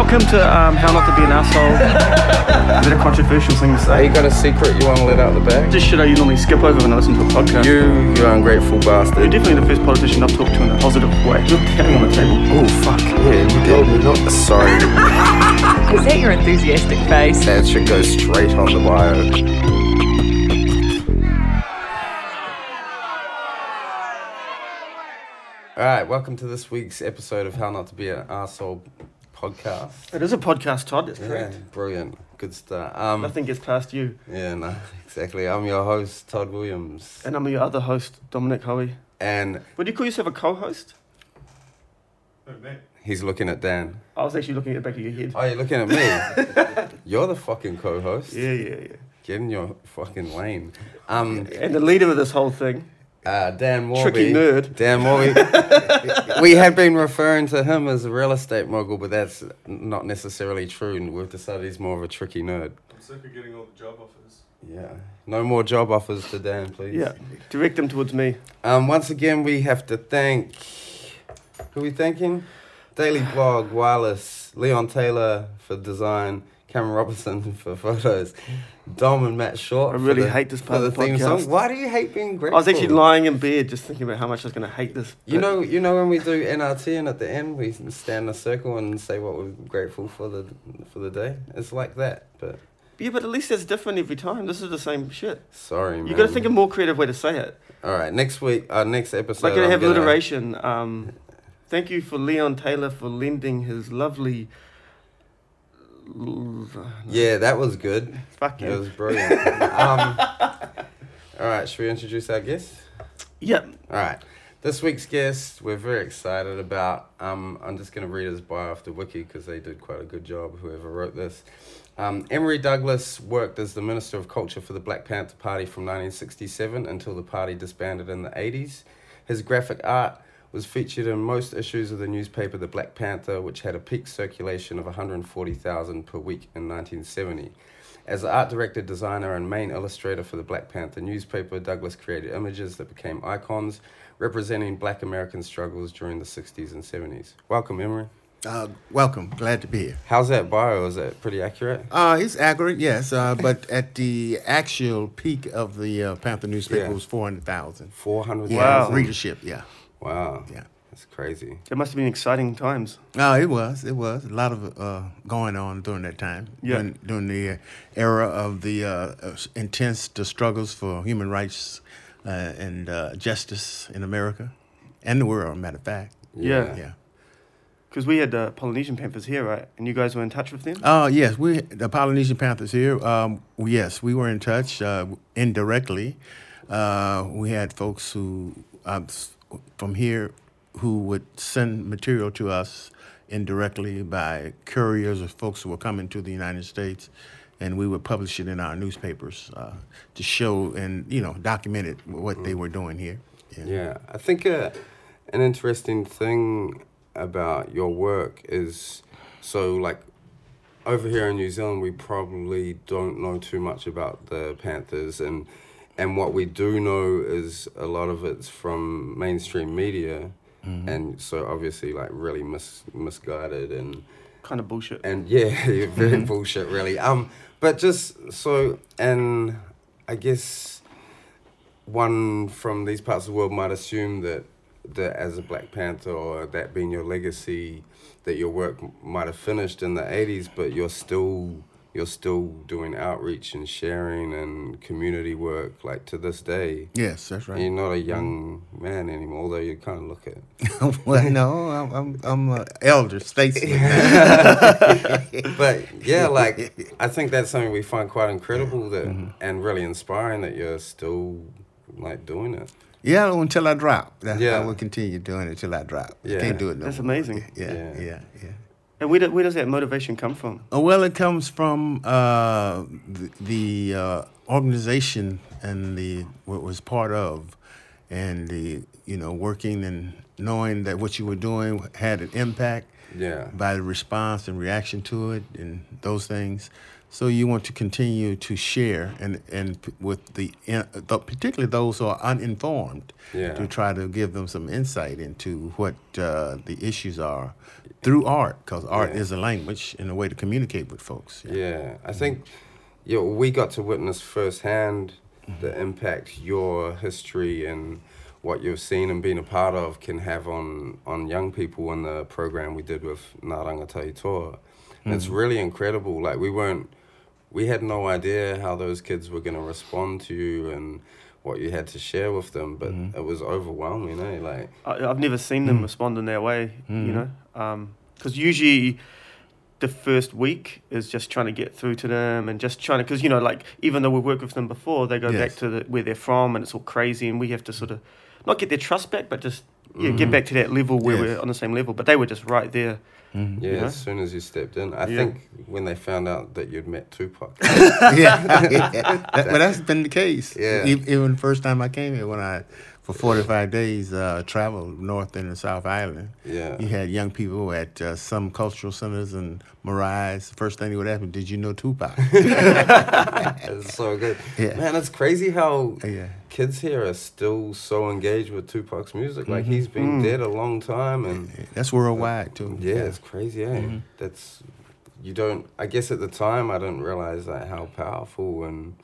welcome to um, How Not to Be an Asshole. a bit of controversial thing to Hey, say. you got a secret you want to let out the bag? Just shit I normally skip over when I listen to a podcast. You, you ungrateful bastard. You're definitely the first politician I've talked to in a positive way. Look, getting on the table. Oh fuck yeah, you told me not. Sorry, Is that your enthusiastic face? that should go straight on the bio. All right, welcome to this week's episode of How Not to Be an Arsehole podcast. It is a podcast, Todd. That's Yeah, correct. brilliant, good start. Um, Nothing gets past you. yeah, no, exactly. I'm your host Todd Williams, And I'm your other host, Dominic Hoey. and Would you call yourself a co-host? he's looking at Dan. I was actually looking at the back of your head. Oh, you're looking at me. You're the fucking co-host. Yeah, yeah, yeah. Get in your fucking lane. Um, And the leader of this whole thing, uh, Dan Morby. tricky nerd. Dan Morby. we had been referring to him as a real estate mogul, but that's not necessarily true. And we've decided he's more of a tricky nerd. I'm sick of getting all the job offers. Yeah. No more job offers to Dan, please. Yeah, direct them towards me. Um, once again, we have to thank. Who are we thanking? Daily Blog, Wireless, Leon Taylor for design, Cameron Robertson for photos, Dom and Matt Short. I really the- hate this part of the theme podcast. song. Why do you hate being grateful? I was actually lying in bed just thinking about how much I was going to hate this. You know, you know when we do NRT and at the end we stand in a circle and say what we're grateful for the for the day. It's like that, but Yeah, but at least it's different every time. This is the same shit. sorry, man. You got to think of a more creative way to say it. All right, next week, uh, next episode. Like, going to I'm have alliteration. Um, thank you for Leon Taylor for lending his lovely. Yeah, that was good. Fuck It was brilliant. um, all right, should we introduce our guest? Yep. All right. This week's guest, we're very excited about. Um, I'm just going to read his bio off the wiki because they did quite a good job, whoever wrote this. Um, Emery Douglas worked as the Minister of Culture for the Black Panther Party from 1967 until the party disbanded in the 80s. His graphic art was featured in most issues of the newspaper The Black Panther, which had a peak circulation of 140,000 per week in 1970. As the art director, designer, and main illustrator for the Black Panther newspaper, Douglas created images that became icons representing black American struggles during the 60s and 70s. Welcome, Emery. Uh, welcome. Glad to be here. How's that bio? Is that pretty accurate? Uh, it's accurate, yes, uh, but at the actual peak of the uh, Panther newspaper Yeah. was 400,000. 400,000? Yeah, Wow. readership, yeah. Wow. Yeah. That's crazy. It must have been exciting times. Uh, it was, it was. A lot of uh, going on during that time. Yeah. During, during the uh, era of the uh, uh, intense the struggles for human rights uh, and uh, justice in America and the world, matter of fact. Yeah. Yeah. Because we had the Polynesian Panthers here, right? And you guys were in touch with them? Uh, yes, we the Polynesian Panthers here. Um, yes, we were in touch uh, indirectly. Uh, we had folks who uh, s- from here who would send material to us indirectly by couriers or folks who were coming to the United States, and we would publish it in our newspapers uh, to show and you know document it what they were doing here. Yeah, I think uh, an interesting thing about your work is so like over here in New Zealand, we probably don't know too much about the Panthers, and and what we do know is a lot of it's from mainstream media, and so obviously like really mis- misguided and Kind of bullshit. and yeah, very bullshit, really. Um, but just so, and I guess one from these parts of the world might assume that that as a Black Panther or that being your legacy, that your work might have finished in the '80s, but you're still you're still doing outreach and sharing and community work like to this day. Yes, that's right. You're not a mm-hmm. young man anymore, although you kind of look it. well, no, I'm I'm, I'm an elder statesman. but yeah, like I think that's something we find quite incredible that mm-hmm. and really inspiring that you're still like doing it. Yeah, until I drop. That, Yeah. I will continue doing it until I drop. Yeah. Can't do it no That's more. amazing. Yeah, Yeah. yeah, yeah. And where, do, where does that motivation come from? Uh, well, it comes from uh, the, the uh, organization and the what was part of, and the you know working and knowing that what you were doing had an impact Yeah. by the response and reaction to it and those things. So you want to continue to share and and with the, the particularly those who are uninformed Yeah. to try to give them some insight into what uh, the issues are through art, because art Yeah. is a language and a way to communicate with folks. Yeah, I think mm-hmm. yeah, we got to witness firsthand the impact your history and what you've seen and been a part of can have on, on young people in the program we did with Ngā Rangatahi Toa. And it's mm-hmm. really incredible. Like we weren't we had no idea how those kids were gonna respond to you and what you had to share with them, but mm. it was overwhelming, eh? Like I, I've never seen them mm. respond in that way, you mm. know, um, because usually the first week is just trying to get through to them and just trying to, because you know, like even though we've worked with them before, they go back to the, where they're from and it's all crazy, and we have to sort of not get their trust back, but just yeah, get back to that level where Yes. we're on the same level. But they were just right there. Mhm. yeah, You know? as soon as you stepped in. I Yeah. think when they found out that you'd met Tupac. yeah, That- but that's been the case. Yeah. E- Even the first time I came here, when I for forty five days uh, traveled north and the South Island, Yeah. you had young people at uh, some cultural centers and marae. The first thing they would ask me, "Did you know Tupac?" It's so good. Yeah. Man, it's crazy how yeah, kids here are still so engaged with Tupac's music. Like he's been dead a long time and that's worldwide too. yeah, it's crazy, eh? That's you don't I guess at the time I didn't realize like how powerful and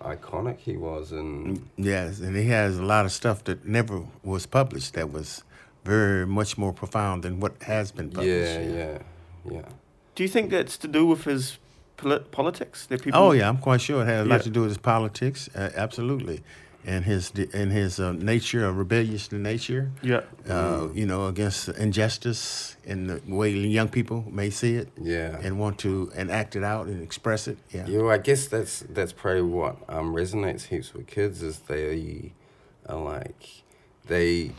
iconic he was and Yes, and he has a lot of stuff that never was published that was very much more profound than what has been published. yeah, yeah, yeah. Do you think that's to do with his polit- politics? That people Oh yeah, I'm quite sure it had a lot Yeah. to do with his politics, uh, absolutely, and his and his uh, nature, a rebellious nature. yeah. Uh, you know, against injustice and the way young people may see it Yeah. and want to and act it out and express it. Yeah. You know, I guess that's that's probably what um, resonates heaps with kids is they are like they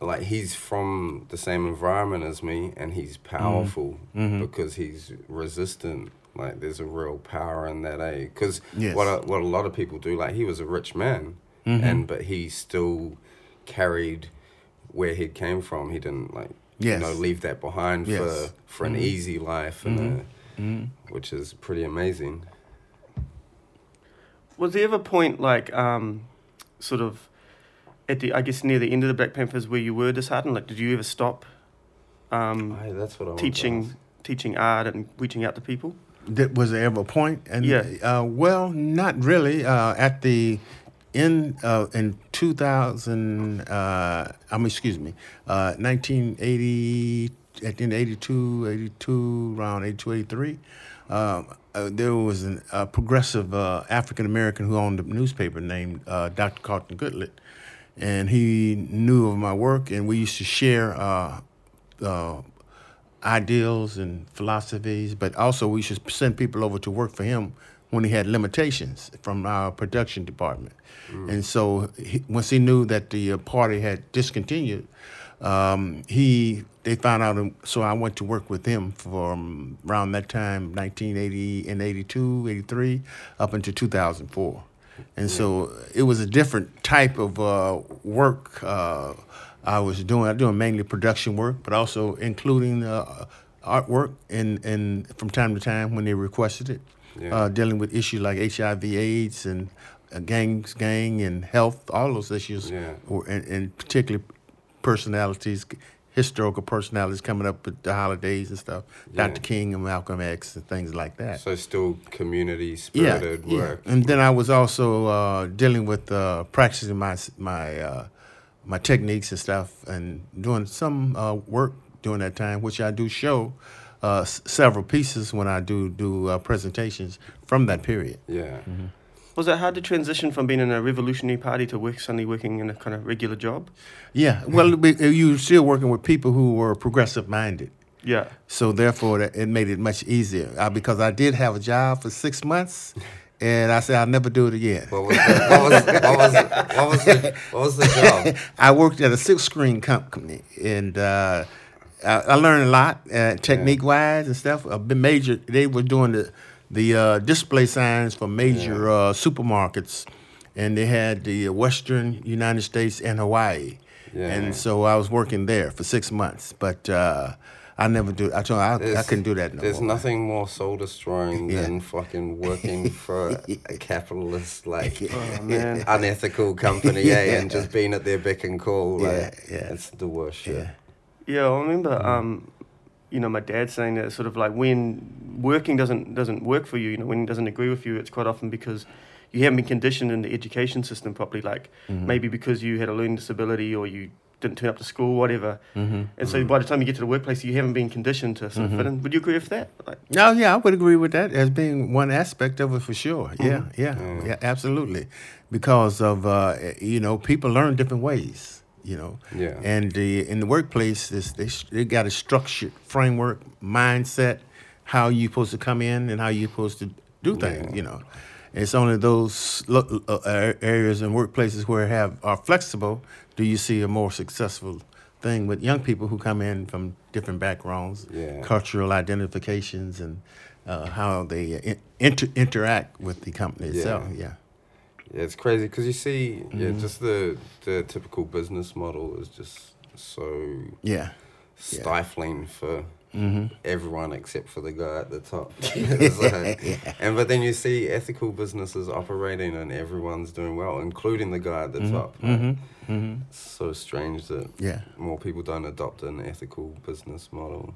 like he's from the same environment as me and he's powerful because he's resistant. Like there's a real power in that, eh? Because Yes. what a, what a lot of people do, like he was a rich man, and but he still carried where he came from. He didn't like Yes. you know leave that behind Yes. for for an easy life and a, which is pretty amazing. Was there ever a point like um, sort of at the I guess near the end of the Black Panthers where you were disheartened? Like, did you ever stop um, Hey, that's what I teaching teaching art and reaching out to people? That was there ever a point? And Yeah. Uh, well, not really. Uh, at the in uh, in 2000, uh, I mean, excuse me, uh, 1980, at the end 82, 82, around 82, 83, uh, uh, there was an, a progressive uh, African American who owned a newspaper named uh, Dr. Carlton Goodlett. And he knew of my work, and we used to share ideals and philosophies, but also we should send people over to work for him when he had limitations from our production department. And so he, once he knew that the uh, party had discontinued, um, he they found out. So I went to work with him from around that time, 1980 and 82, 83, up until 2004. And so it was a different type of uh, work uh, I was doing. I was doing mainly production work, but also including uh, artwork and, and from time to time when they requested it, Yeah. uh, dealing with issues like HIV/AIDS and uh, gangs, gang, and health. All those issues, Yeah. or, and, and particularly personalities, historical personalities coming up with the holidays and stuff. Yeah. Dr. King and Malcolm X and things like that So still community spirited work. Yeah. and then I was also uh, dealing with uh, practicing my my uh, my techniques and stuff, and doing some uh, work during that time, which I do show uh, s- several pieces when I do do uh, presentations from that period. Yeah. Was it hard to transition from being in a revolutionary party to work suddenly working in a kind of regular job? Yeah, well, you were still working with people who were progressive minded. Yeah. So therefore, that it made it much easier uh, because I did have a job for six months, and I said I'll never do it again. What was the, what was what was what was the what was the job? I worked at a silk screen company, and uh, I, I learned a lot, uh, technique wise and stuff. A major, they were doing the the uh, display signs for major uh, supermarkets, and they had the Western United States and Hawaii, and so I was working there for six months. But uh, I never do. I told I, I There's- couldn't do that no There's more. nothing more soul destroying Yeah. than fucking working for a capitalist like Oh unethical company, yeah, and just being at their beck and call. Like, Yeah, yeah. It's the worst shit. Yeah. Yeah, I remember um, you know, my dad saying that sort of like when working doesn't doesn't work for you, you know, when it doesn't agree with you, it's quite often because you haven't been conditioned in the education system properly. Like Mhm. maybe because you had a learning disability or you didn't turn up to school, whatever. Mhm. And so by the time you get to the workplace, you haven't been conditioned to sort of fit Mhm. in. Would you agree with that? Like, No, yeah, I would agree with that as being one aspect of it for sure. Yeah, yeah, Mm. yeah, absolutely. Because of uh, you know, people learn different ways. You know, Yeah. and the in the workplace, this they they got a structured framework, mindset, how you supposed to come in and how you supposed to do things. Yeah. You know, it's only those lo- uh, uh, areas and workplaces where have are flexible do you see a more successful thing with young people who come in from different backgrounds, Yeah. cultural identifications, and uh, how they uh, in- inter- interact with the company Yeah. itself. Yeah. Yeah, it's crazy because you see, yeah, Mhm. just the the typical business model is just so Yeah. stifling for hmm everyone except for the guy at the top. Like- And but then you see ethical businesses operating and everyone's doing well, including the guy at the top. Like, hmm hmm It's so strange that Yeah. more people don't adopt an ethical business model.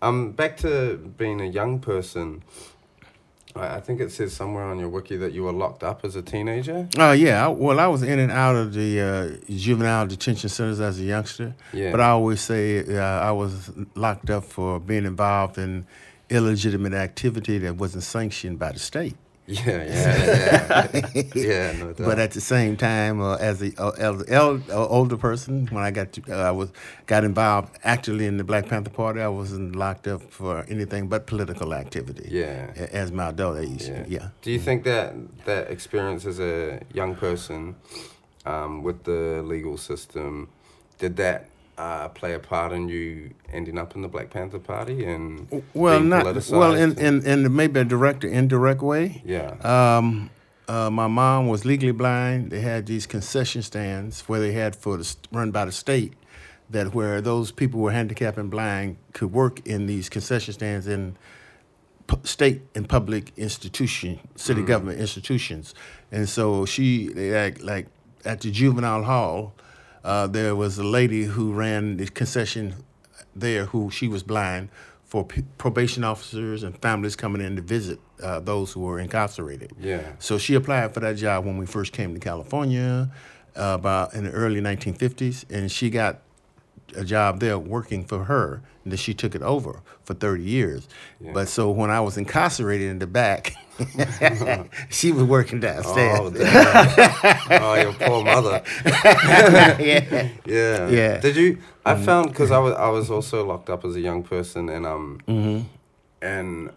Um, back to being a young person. I I think it says somewhere on your wiki that you were locked up as a teenager. Oh yeah. I, well, I was in and out of the uh, juvenile detention centers as a youngster, Yeah. but I always say uh, I was locked up for being involved in illegitimate activity that wasn't sanctioned by the state. Yeah, yeah, yeah. yeah, no doubt. But at the same time, uh, as a uh, uh, older person, when I got to, uh, I was got involved actually in the Black Panther Party, I wasn't locked up for anything but political activity. yeah. As my adult age, Yeah. yeah. Do you think that that experience as a young person um, with the legal system did that uh, play a part in you ending up in the Black Panther Party and Well, not well in, in in maybe a direct or indirect way. yeah Um, uh, my mom was legally blind. They had these concession stands where they had for the run by the state that where those people who were handicapped and blind could work in these concession stands in pu- state and public institution, city government institutions. And so she like like at the juvenile hall, uh, there was a lady who ran the concession there who she was blind for p- probation officers and families coming in to visit uh, those who were incarcerated. yeah So she applied for that job when we first came to California, uh, about in the early 1950s, and she got a job there working for her, and then she took it over for 30 years. Yeah. But so when I was incarcerated in the back, she was working downstairs. oh oh your poor mother yeah. yeah Yeah. did you I found because I was I was also locked up as a young person and um hmm and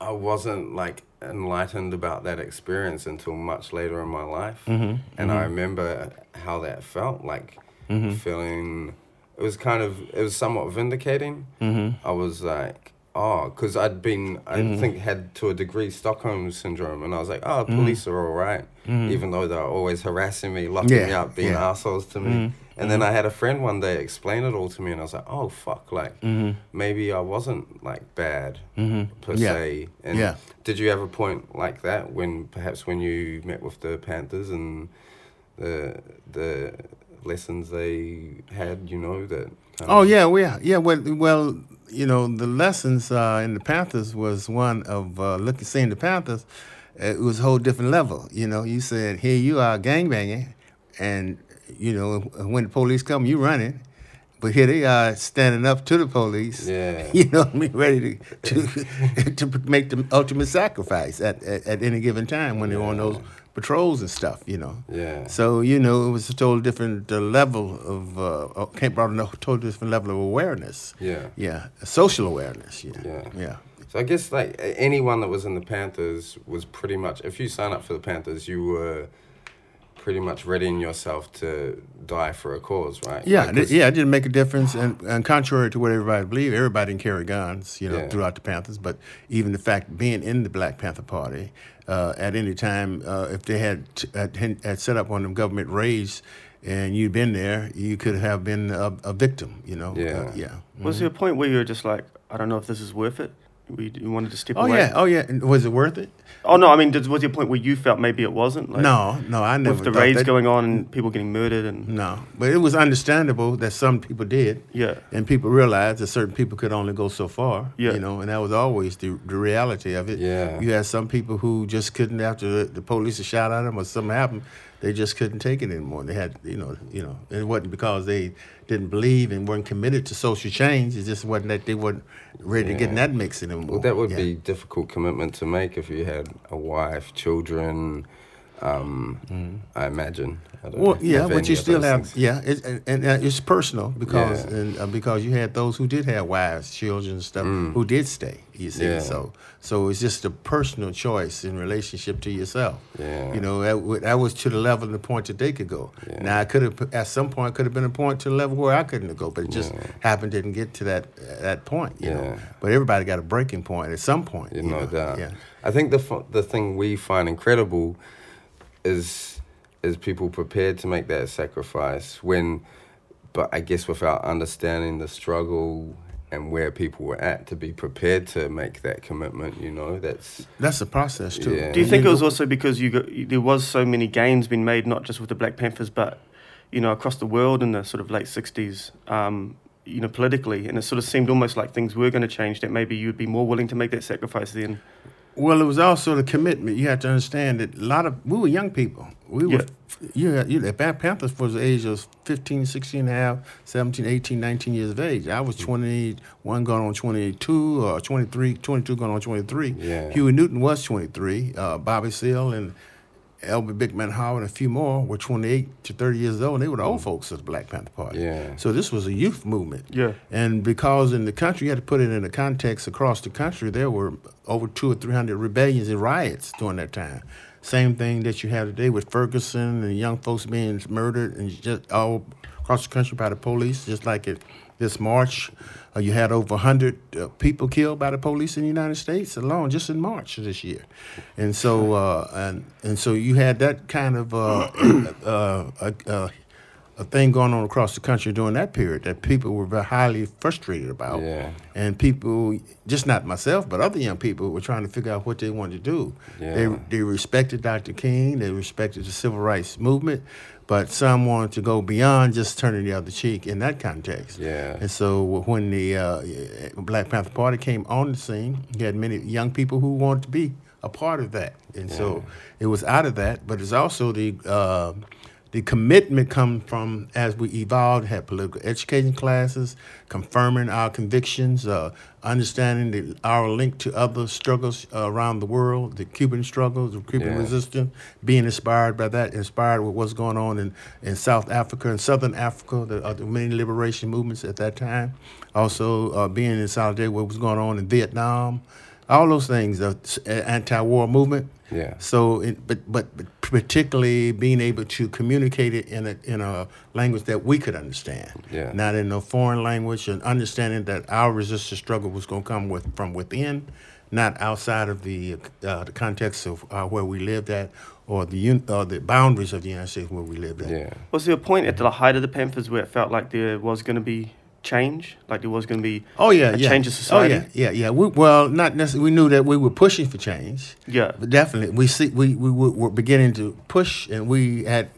I wasn't like enlightened about that experience until much later in my life. hmm And I remember how that felt like Mhm. feeling. It was kind of it was somewhat vindicating. hmm I was like, oh, because I'd been I Mhm. think had to a degree Stockholm syndrome, and I was like, oh, Mhm. police are all right, Mhm. even though they're always harassing me, locking me up, being yeah. assholes to me. Mhm. And then I had a friend one day explain it all to me, and I was like, oh fuck, like hmm maybe I wasn't like bad hmm per Yeah. se. And Yeah. did you have a point like that when perhaps when you met with the Panthers and the the lessons they had, you know, that kind Oh of- yeah, yeah, yeah. Well, well, you know, the lessons uh, in the Panthers was one of uh, looking, seeing the Panthers. It was a whole different level. You know, you said, "Here you are, gangbanging," and you know, when the police come, you running, but here they are standing up to the police. Yeah. You know, what I mean, ready to to to make the ultimate sacrifice at, at, at any given time when they're on those patrols and stuff. You know. Yeah. So you know, it was a total different uh, level of uh, uh, came brought a total different level of awareness. Yeah. Yeah, social awareness. Yeah, Yeah. yeah. So I guess like anyone that was in the Panthers was pretty much if you sign up for the Panthers, you were pretty much readying yourself to die for a cause, right? Yeah, Like, it- yeah, it didn't make a difference, and, and contrary to what everybody believed, everybody didn't carry guns, you know, Yeah. throughout the Panthers. But even the fact being in the Black Panther Party, uh, at any time, uh, if they had, t- had had set up one of them government raids, and you'd been there, you could have been a, a victim, you know. Yeah. Uh, yeah. Was there a point where you were just like, I don't know if this is worth it? We you wanted to step Oh away. Oh yeah, oh yeah. And Was it worth it? Oh no, I mean, did, was there a point where you felt maybe it wasn't? Like, no, no, I never. With the raids that- going on and people getting murdered and No, but it was understandable that some people did. yeah, and people realized that certain people could only go so far. Yeah. You know, and that was always the, the reality of it. Yeah. You had some people who just couldn't after the, the police shot at them or something happened, they just couldn't take it anymore. They had, you know, you know, it wasn't because they didn't believe and weren't committed to social change. It just wasn't that they weren't ready to get in that mix anymore. Well, that would Yeah. be difficult commitment to make if you had a wife, children. Um, I imagine. I don't. Well, know yeah, but you still have, things- yeah, it, and, and uh, it's personal because Yeah. and uh, because you had those who did have wives, children, and stuff who did stay. You see, Mm. Yeah. so so it's just a personal choice in relationship to yourself. Yeah. you know that, that was to the level and the point that they could go. Yeah. Now I could have at some point could have been a point to the level where I couldn't go, but it just happened didn't get to that that point. You know, but everybody got a breaking point at some point. You no know? doubt. Yeah. I think the the thing we find incredible is is people prepared to make that sacrifice when, but I guess without understanding the struggle and where people were at to be prepared to make that commitment. You know, that's That's a process too. Yeah. Do you think it was also because you got there was so many gains being made, not just with the Black Panthers, but you know across the world in the sort of late '60s, um, you know, politically, and it sort of seemed almost like things were going to change. That maybe you'd be more willing to make that sacrifice then. Well, it was also the commitment. You have to understand that a lot of we were young people. We were, you had, you, the Panthers was the age of 15, 16 and a half, 17, 18, 19 years of age. I was 21 going on 22 or 23, 22 going on 23. Yeah. Huey Newton was 23. Uh, Bobby Seale and Elbert Big Man Howard and a few more were 28 to 30 years old. And they were the old mm. folks of the Black Panther Party. Yeah. So this was a youth movement. Yeah. And because in the country, you had to put it in the context across the country, there were over two or three hundred rebellions and riots during that time. Same thing that you have today with Ferguson and young folks being murdered and just all across the country by the police, just like it, this March. Uh, you had over 100 uh, people killed by the police in the United States alone, just in March of this year. And so, uh, and, and so you had that kind of uh, uh, uh, a thing going on across the country during that period that people were very highly frustrated about. Yeah. And people, just not myself, but other young people were trying to figure out what they wanted to do. Yeah. They, they respected Dr. King, they respected the civil rights movement, but some wanted to go beyond just turning the other cheek in that context. Yeah. And so when the uh, Black Panther Party came on the scene, you had many young people who wanted to be a part of that. And so it was out of that, but it's also the uh, the commitment come from as we evolved, had political education classes, confirming our convictions, uh, understanding the, our link to other struggles uh, around the world, the Cuban struggles, the Cuban Yeah. resistance, being inspired by that, inspired with what's going on in, in South Africa and Southern Africa, the, uh, the many liberation movements at that time. Also, uh, being in solidarity with what was going on in Vietnam, all those things, the uh, anti-war movement. Yeah. So, it, but, but but particularly being able to communicate it in a in a language that we could understand, Yeah. not in a foreign language, and understanding that our resistance struggle was going to come with from within, not outside of the uh, the context of uh, where we lived at or the un- or the boundaries of the United States where we lived at. Yeah. Was there a point at the height of the Panthers where it felt like there was going to be change, like there was going to be Oh yeah, a yeah. change of society? Oh yeah, yeah, yeah. We, well, not necessarily. We knew that we were pushing for change. Yeah. But definitely, we see we, we were, beginning to push, and we had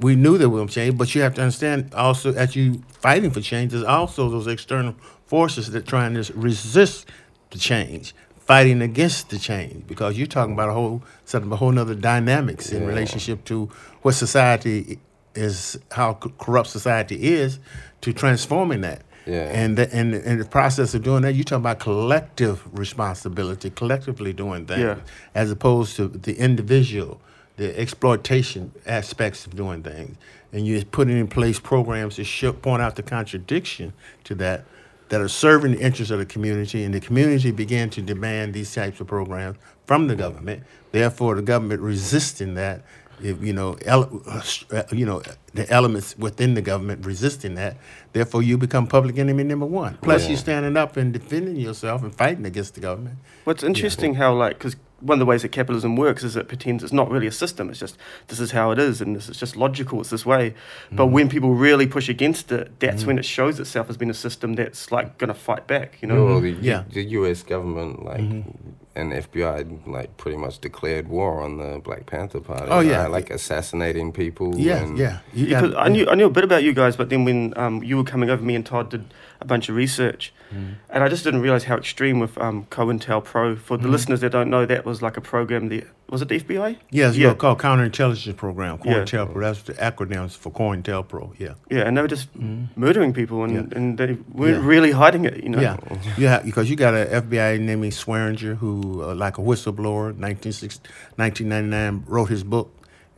we knew that we were change. But you have to understand also, as you fighting for change, there's also those external forces that trying to resist the change, fighting against the change, because you're talking about a whole set of a whole other dynamics in Yeah. relationship to what society is, how corrupt society is, to transforming that. Yeah. And the, and in the process of doing that, you talk about collective responsibility, collectively doing things, Yeah. as opposed to the individual, the exploitation aspects of doing things. And you're putting in place programs to show, point out the contradiction to that, that are serving the interests of the community, and the community began to demand these types of programs from the government. Therefore, the government resisting that, if, you know, ele- uh, you know, the elements within the government resisting that. Therefore, you become public enemy number one. Plus, Yeah. you're standing up and defending yourself and fighting against the government. What's interesting how like because one of the ways that capitalism works is it pretends it's not really a system. It's just this is how it is, and this is just logical. It's this way. But mm. when people really push against it, that's mm. when it shows itself as being a system that's like going to fight back. You know. Well, the, mm-hmm. Yeah. the U.S. government, like, mm-hmm. and FBI, like, pretty much declared war on the Black Panther Party. Oh, yeah. right? like assassinating people. Yeah, and, yeah. You Yeah, 'cause I knew I knew a bit about you guys, but then when um, you were coming over, me and Todd did a bunch of research, and I just didn't realize how extreme with um, COINTELPRO. For the listeners that don't know, that was like a program. The was it the FBI? Yeah, it's Yeah. called Counterintelligence Program, Yeah. COINTELPRO. That's the acronyms for COINTELPRO. Yeah. Yeah, and they were just murdering people, and, Yeah. and they weren't Yeah. really hiding it. You know. Yeah, yeah, because you got an FBI named Swearingen who, uh, like a whistleblower, 1960 1999, wrote his book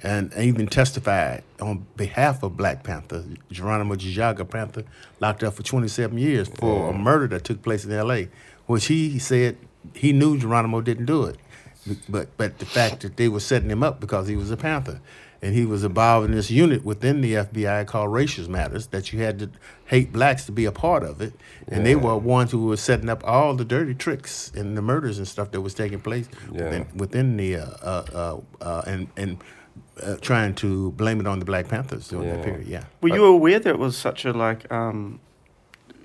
and even testified on behalf of Black Panther. Geronimo Jaga Panther locked up for 27 years for a murder that took place in L.A., which he said he knew Geronimo didn't do it, but but the fact that they were setting him up because he was a Panther. And he was involved in this unit within the FBI called Racial Matters that you had to hate blacks to be a part of it. And they were ones who were setting up all the dirty tricks and the murders and stuff that was taking place Yeah. within, within the uh, uh, uh, uh, and and uh, trying to blame it on the Black Panthers during that period. Yeah. Were you aware that it was such a like, um,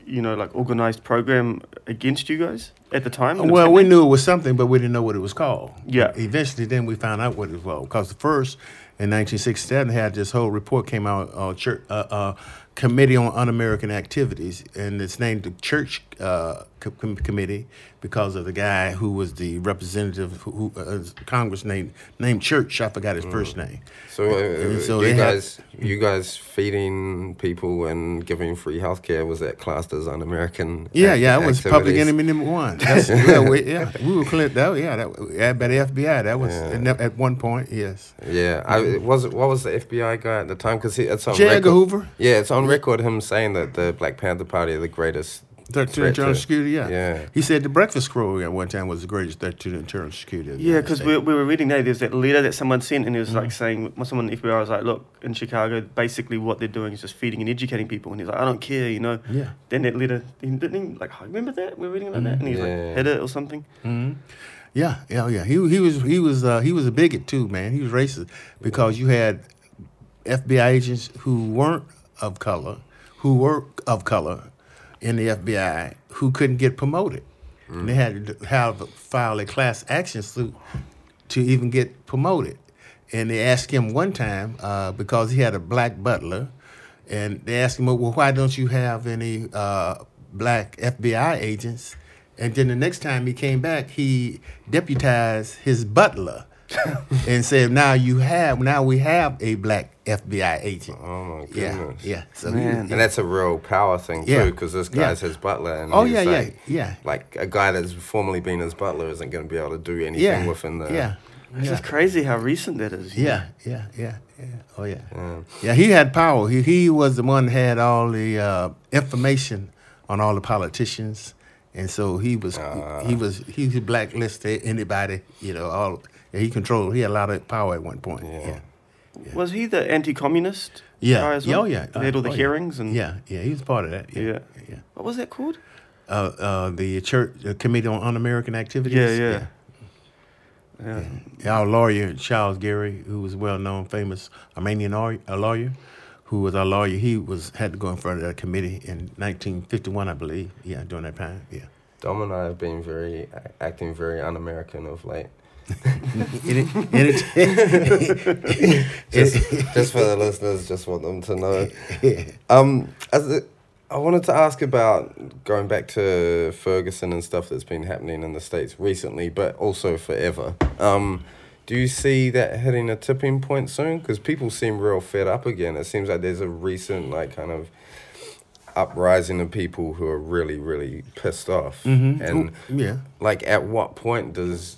you know, like organized program against you guys at the time? when it Well, we knew it was something, but we didn't know what it was called. Yeah. Eventually, then we found out what it was because the first in 1967 had this whole report came out, uh, church, uh, uh, Committee on Un-American Activities, and it's named the Church uh, com- Committee because of the guy who was the representative who, who uh, Congress named named Church. I forgot his first name. So, uh, so you had- guys, you guys feeding people and giving free healthcare was that classed as un-American? Yeah, ac- yeah, it was public enemy number one. That's, yeah, we, yeah, we were clear. That, yeah, that, yeah, by the FBI. That was Yeah. at, at one point. Yes. Yeah, I, was what was the FBI guy at the time? Because it's on J. Edgar record. Hoover. Yeah, it's on record him saying that the Black Panther Party are the greatest. Threat to threat internal to- security, yeah. yeah. He said the Breakfast Crew at one time was the greatest threat to the internal security. Yeah, because we, we were reading there. There's that letter that someone sent, and it was Mm-hmm. like saying, well, someone in the FBI was like, "Look, in Chicago, basically what they're doing is just feeding and educating people." And he's like, "I don't care," you know. Yeah. Then that letter, he didn't he, like I remember that we were reading about that, and he's Yeah. like, "Hit it" or something. Yeah, yeah, yeah. He he was he was uh, he was a bigot too, man. He was racist because you had FBI agents who weren't of color, who were of color in the FBI who couldn't get promoted. And they had to have file a class action suit to even get promoted. And they asked him one time uh, because he had a black butler, and they asked him, "Well, why don't you have any uh, black FBI agents?" And then the next time he came back, he deputized his butler and said, "Now you have, now we have a black FBI agent." Oh my goodness. yeah. yeah. So Man. he, And that's a real power thing too, because this Yeah. guy's his butler. And Oh, he's yeah, yeah, like, yeah. Like a guy that's formerly been his butler isn't going to be able to do anything yeah, within the. yeah, It's yeah. just crazy how recent that is. you? Yeah, yeah, yeah, yeah. Oh yeah. Yeah. Yeah, he had power. He he was the one that had all the uh, information on all the politicians, and so he was he was he blacklisted anybody. You know, all yeah, he controlled. He had a lot of power at one point. Yeah. Yeah, Was he the anti-communist? yeah, guy as yeah. well? Oh yeah. He had all the oh, yeah. hearings and Yeah, yeah. He was part of that. Yeah, Yeah. yeah. What was that called? Uh, uh, the church uh, committee on un-American activities. Yeah, yeah. Yeah. Our lawyer Charles Garry, who was well known, famous Armenian law- a lawyer, who was our lawyer. He was had to go in front of that committee in 1951, I believe. Yeah, during that time. Yeah. Dom and I have been very acting very un-American of late. Any- any- Just, just for the listeners, just want them to know. Um, as it, I wanted to ask about going back to Ferguson and stuff that's been happening in the states recently, but also forever. Um, do you see that hitting a tipping point soon? Because people seem real fed up again. It seems like there's a recent like kind of uprising of people who are really really pissed off, Mhm. and yeah. like at what point does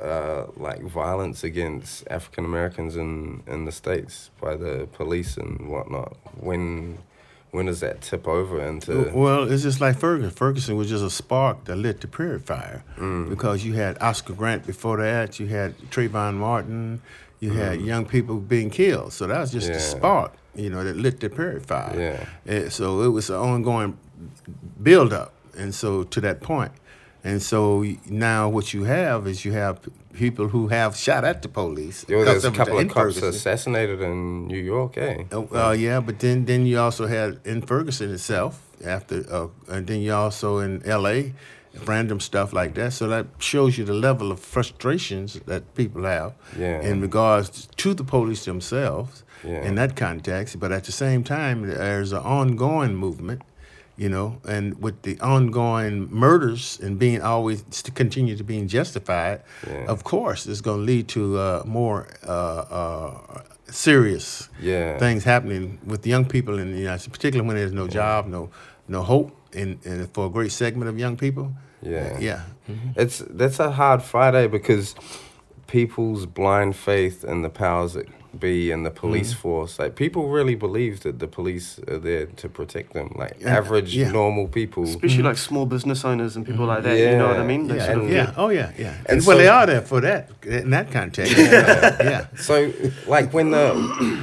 uh, like violence against African Americans in, in the states by the police and whatnot when when does that tip over into Well, it's just like Ferguson. Ferguson was just a spark that lit the prairie fire because you had Oscar Grant before that, you had Trayvon Martin, you had young people being killed. So that was just Yeah. the spark, you know, that lit the prairie fire. Yeah. And so it was an ongoing build up. And so to that point. And so now what you have is you have people who have shot at the police. Yo, there's a couple of cops Ferguson. assassinated in New York, eh? Oh, uh, yeah, but then then you also had in Ferguson itself after, uh, and then you also in L.A. random stuff like that. So that shows you the level of frustrations that people have Yeah. in regards to the police themselves Yeah. in that context. But at the same time, there's an ongoing movement. You know, and with the ongoing murders and being always to continue to being justified, Yeah. of course, it's going to lead to uh, more uh, uh, serious Yeah. things happening with young people in the United States, particularly when there's no job, no no hope, and, and for a great segment of young people. Yeah. yeah, It's that's a hard eh? Because people's blind faith in the powers that be and the police Mm-hmm. force, like people really believe that the police are there to protect them, like Yeah, average yeah. normal people. Especially like small business owners and people like that. You know what I mean? They yeah, and- yeah, oh yeah, yeah. And well, they are there for that in that context. yeah, So, like when the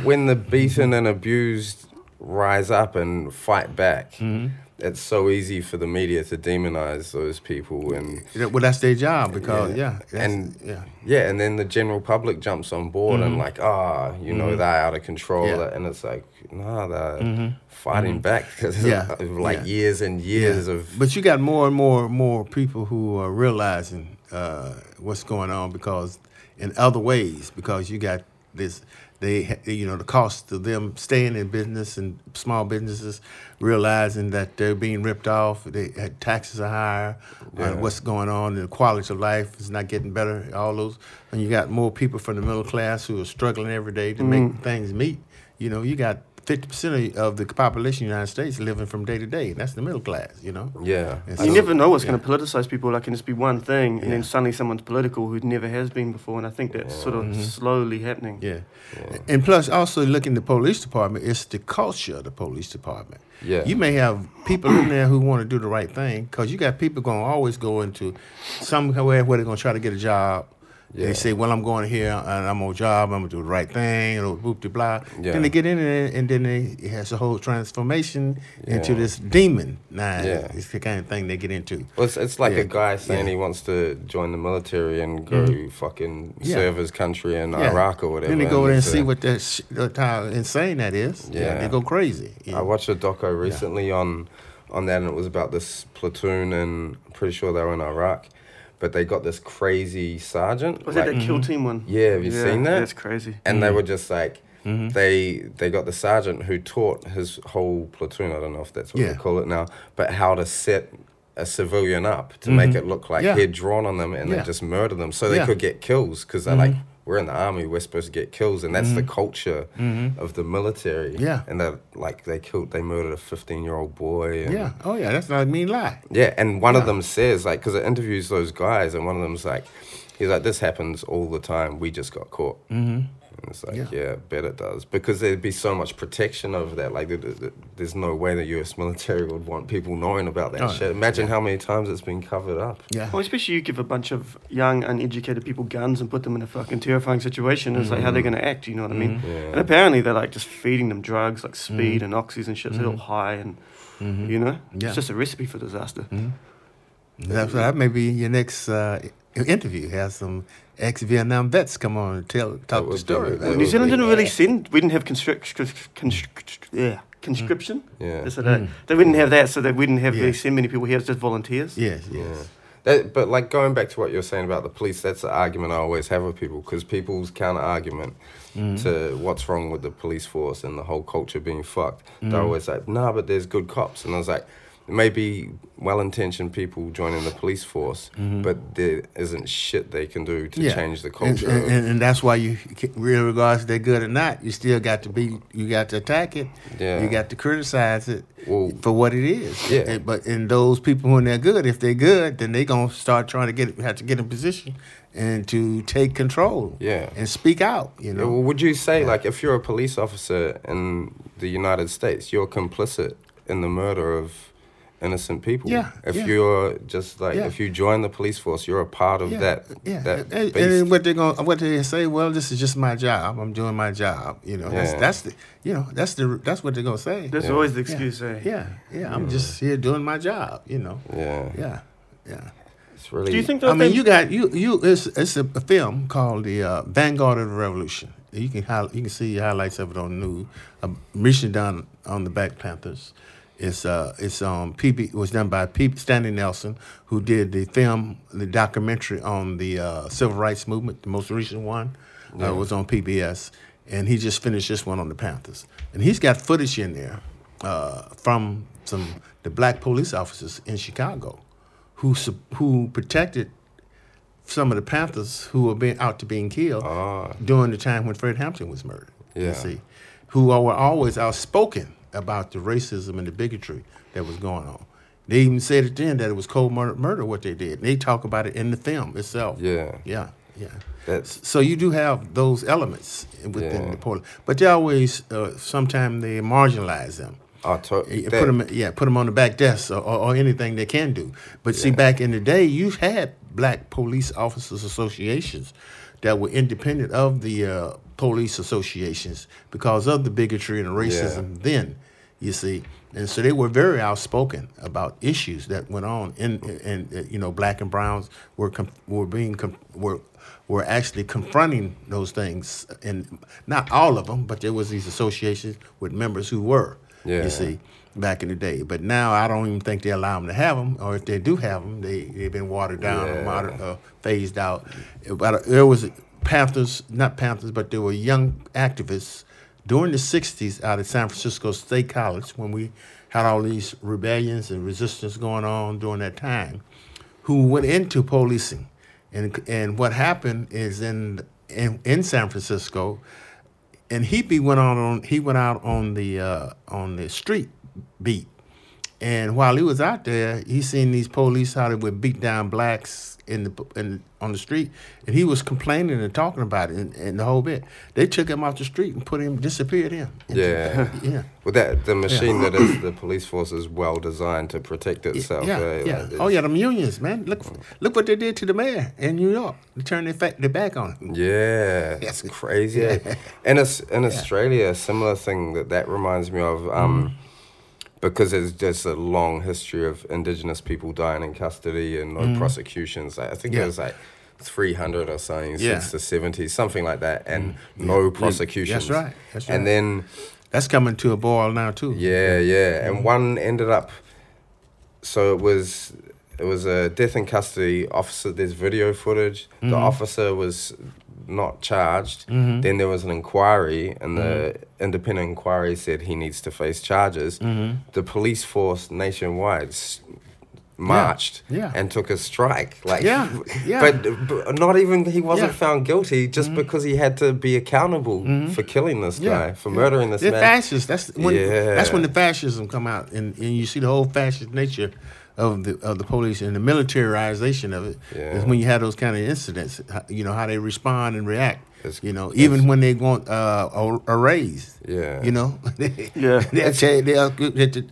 when the beaten and abused rise up and fight back, Mm-hmm. It's so easy for the media to demonize those people and well, that's their job because yeah, that's- and yeah, yeah, and then the general public jumps on board and like, ah, you know, they're out of control, Mm-hmm. Yeah. Mm-hmm. and it's like, nah, they're fighting back because Yeah, like yeah. years and years yeah. of But you got more and more more people who are realizing uh, what's going on because in other ways because you got this they you know the cost of them staying in business and small businesses realizing that they're being ripped off they had taxes are higher Yeah. uh, what's going on the quality of life is not getting better all those and you got more people from the middle class who are struggling every day to make things meet you know you got 50% of the population of the United States living from day to day. And that's the middle class, you know? yeah. And You so- never know what's yeah. going to politicize people. Like, can just be one thing, and Yeah. then suddenly someone's political who never has been before. And I think that's sort of mm-hmm. slowly happening. Yeah. And plus, also looking the police department, it's the culture of the police department. Yeah. You may have people in there who want to do the right thing because you got people going to always go into somewhere where they're going to try to get a job. Yeah. They say, well, I'm going here and I'm on job, I'm going to do the right thing, and whoop de blah. Yeah. Then they get in there and then they, it has a whole transformation into this demon. Nah, Yeah. it's the kind of thing they get into. Well, it's, it's like Yeah. a guy saying Yeah. he wants to join the military and mm-hmm. go fucking Yeah. serve his country in Yeah. Iraq or whatever. Then they go there and see what that sh- how insane that is. Yeah. they go crazy. I watched a doco recently on on that, and it was about this platoon, and I'm pretty sure they were in Iraq, but they got this crazy sergeant. Was that like- that kill mm-hmm. team one? Yeah, have you seen that? That's crazy. and they mm. were just like mm-hmm. they they got the sergeant who taught his whole platoon. I don't know if that's what Yeah. they call it now, but how to set a civilian up to make mm-hmm. it look like Yeah. he'd drawn on them and Yeah. then just murder them so they Yeah. could get kills because they're like we're in the army we're supposed to get kills and that's the culture of the military Yeah. and that like they killed they murdered a 15 year old boy and Yeah. Oh yeah, that's not a mean lie. yeah, and one of them says like because it interviews those guys, and one of them's like, he's like, this happens all the time. We just got caught. Mm-hmm. And it's like, Yeah. yeah. bet it does because there'd be so much protection over that. Like, there- there- there's no way the U.S. military would want people knowing about that Oh, shit. Imagine yeah. how many times it's been covered up. Yeah. Well, especially you give a bunch of young, uneducated people guns and put them in a fucking terrifying situation. It's like how they're mm-hmm. going to act. You know what I mean? Mm-hmm. Yeah. And apparently they're like just feeding them drugs like speed mm-hmm. and oxys and shit. So they're all high and you know, Yeah. it's just a recipe for disaster. That's that may be your next uh, interview. Have some ex-Vietnam vets come on and tell talk the story. that about would it. New Zealand didn't really send. We didn't have constrict, constrict, yeah, conscription. Mm. Yeah. So that, They didn't uh, mm. have that, so that we didn't have Yeah. really send many people here. It's just volunteers. Yes, yes. Yeah. That, but like going back to what you're saying about the police, that's the argument I always have with people because people's counter argument mm. to what's wrong with the police force and the whole culture being fucked, they're always like, nah, but there's good cops. And I was like, maybe well intentioned people joining the police force, mm-hmm. but there isn't shit they can do to Yeah. change the culture. and, and, and that's why you, real regards they're good or not, you still got to be, you got to attack it. Yeah. You got to criticize it Well- for what it is. Yeah. And- but in those people when they're good, if they're good, then they gonna start trying to get have to get in position and to take control. Yeah. And speak out. You Yeah, know. well, would you say, like, if you're a police officer in the United States, you're complicit in the murder of innocent people? Yeah, If yeah. you're just like, Yeah. if you join the police force, you're a part of yeah, that. yeah. That and, and beast. then what they're going what they say? Well, this is just my job. I'm doing my job. You know, that's Yeah. that's the you know that's the that's what they're gonna say. That's Yeah. always the yeah. excuse. eh? Yeah, yeah. I'm just here doing my job. You know. yeah. Yeah, yeah. It's really. Do you think I mean, you got you you. It's it's a, a film called the uh, Vanguard of the Revolution. You can hi- you can see highlights of it on the news. Uh, recently done on the Black Panthers. It's uh it's um PB it was done by P, Stanley Nelson who did the film the documentary on the uh, civil rights movement. The most recent one uh, was on PBS, and he just finished this one on the Panthers. And he's got footage in there uh, from some the black police officers in Chicago who who protected some of the Panthers who were being out to being killed Ah. during the time when Fred Hampton was murdered. Yeah. You see, who were always outspoken about the racism and the bigotry that was going on. They even said it then that it was cold murder, murder what they did. They talk about it in the film itself. Yeah. yeah, yeah. That's So you do have those elements within Yeah. the Portland, but they always uh, sometimes they marginalize them. to, Yeah, that- put them, yeah, put them on the back desk or, or, or anything they can do. But see, back in the day, you had black police officers associations that were independent of the uh, police associations because of the bigotry and racism then. You see, and so they were very outspoken about issues that went on, in and uh, you know, black and browns were com- were being com- were were actually confronting those things, and not all of them, but there was these associations with members who were. Yeah. You see, back in the day. But now I don't even think they allow them to have them, or if they do have them, they they've been watered down or moder- uh, phased out. But uh, there was Panthers, not Panthers, but they were young activists during the '60s out of San Francisco State College when we had all these rebellions and resistance going on during that time, who went into policing, and and what happened is in in, in San Francisco and he went on, on he went out on the uh, on the street beat, and while he was out there, he seen these police how they would beat down blacks in the in on the street, and he was complaining and talking about it and, and the whole bit. They took him off the street and put him disappeared him. Yeah. yeah. Well, that the machine that is the police force is well designed to protect itself. Yeah, right? yeah. Like, oh yeah, them unions, man. Look, look what they did to the mayor in New York. They turned their, fa- their back on him. Yeah, that's crazy. eh? And it's in Australia, a similar thing that that reminds me of, um, because there's just a long history of Indigenous people dying in custody and no prosecutions. Like, I think Yeah. it was like. 300 or something Yeah. since the 70s, something like that, and no prosecutions. That's right, that's right. And then That's coming to a boil now too. Yeah, yeah, Mm-hmm. and one ended up. So it was, it was a death in custody officer. There's video footage. Mm-hmm. The officer was not charged. Mm-hmm. Then there was an inquiry, and the independent inquiry said he needs to face charges. Mm-hmm. The police force nationwide. Marched yeah. and took a strike, like Yeah, yeah. but, but not even he wasn't Yeah. Mm-hmm. found guilty just because he had to be accountable for killing this guy, for yeah. murdering this They're man. fascists. That's when yeah. that's when the fascism come out, and, and you see the whole fascist nature of the of the police and the militarization of it. Is Yeah. when you have those kind of incidents, how- you know how they respond and react. It's- you know, even when they want uh, a, a raise. Yeah. You know. Yeah. they'll, tell- they'll, they'll,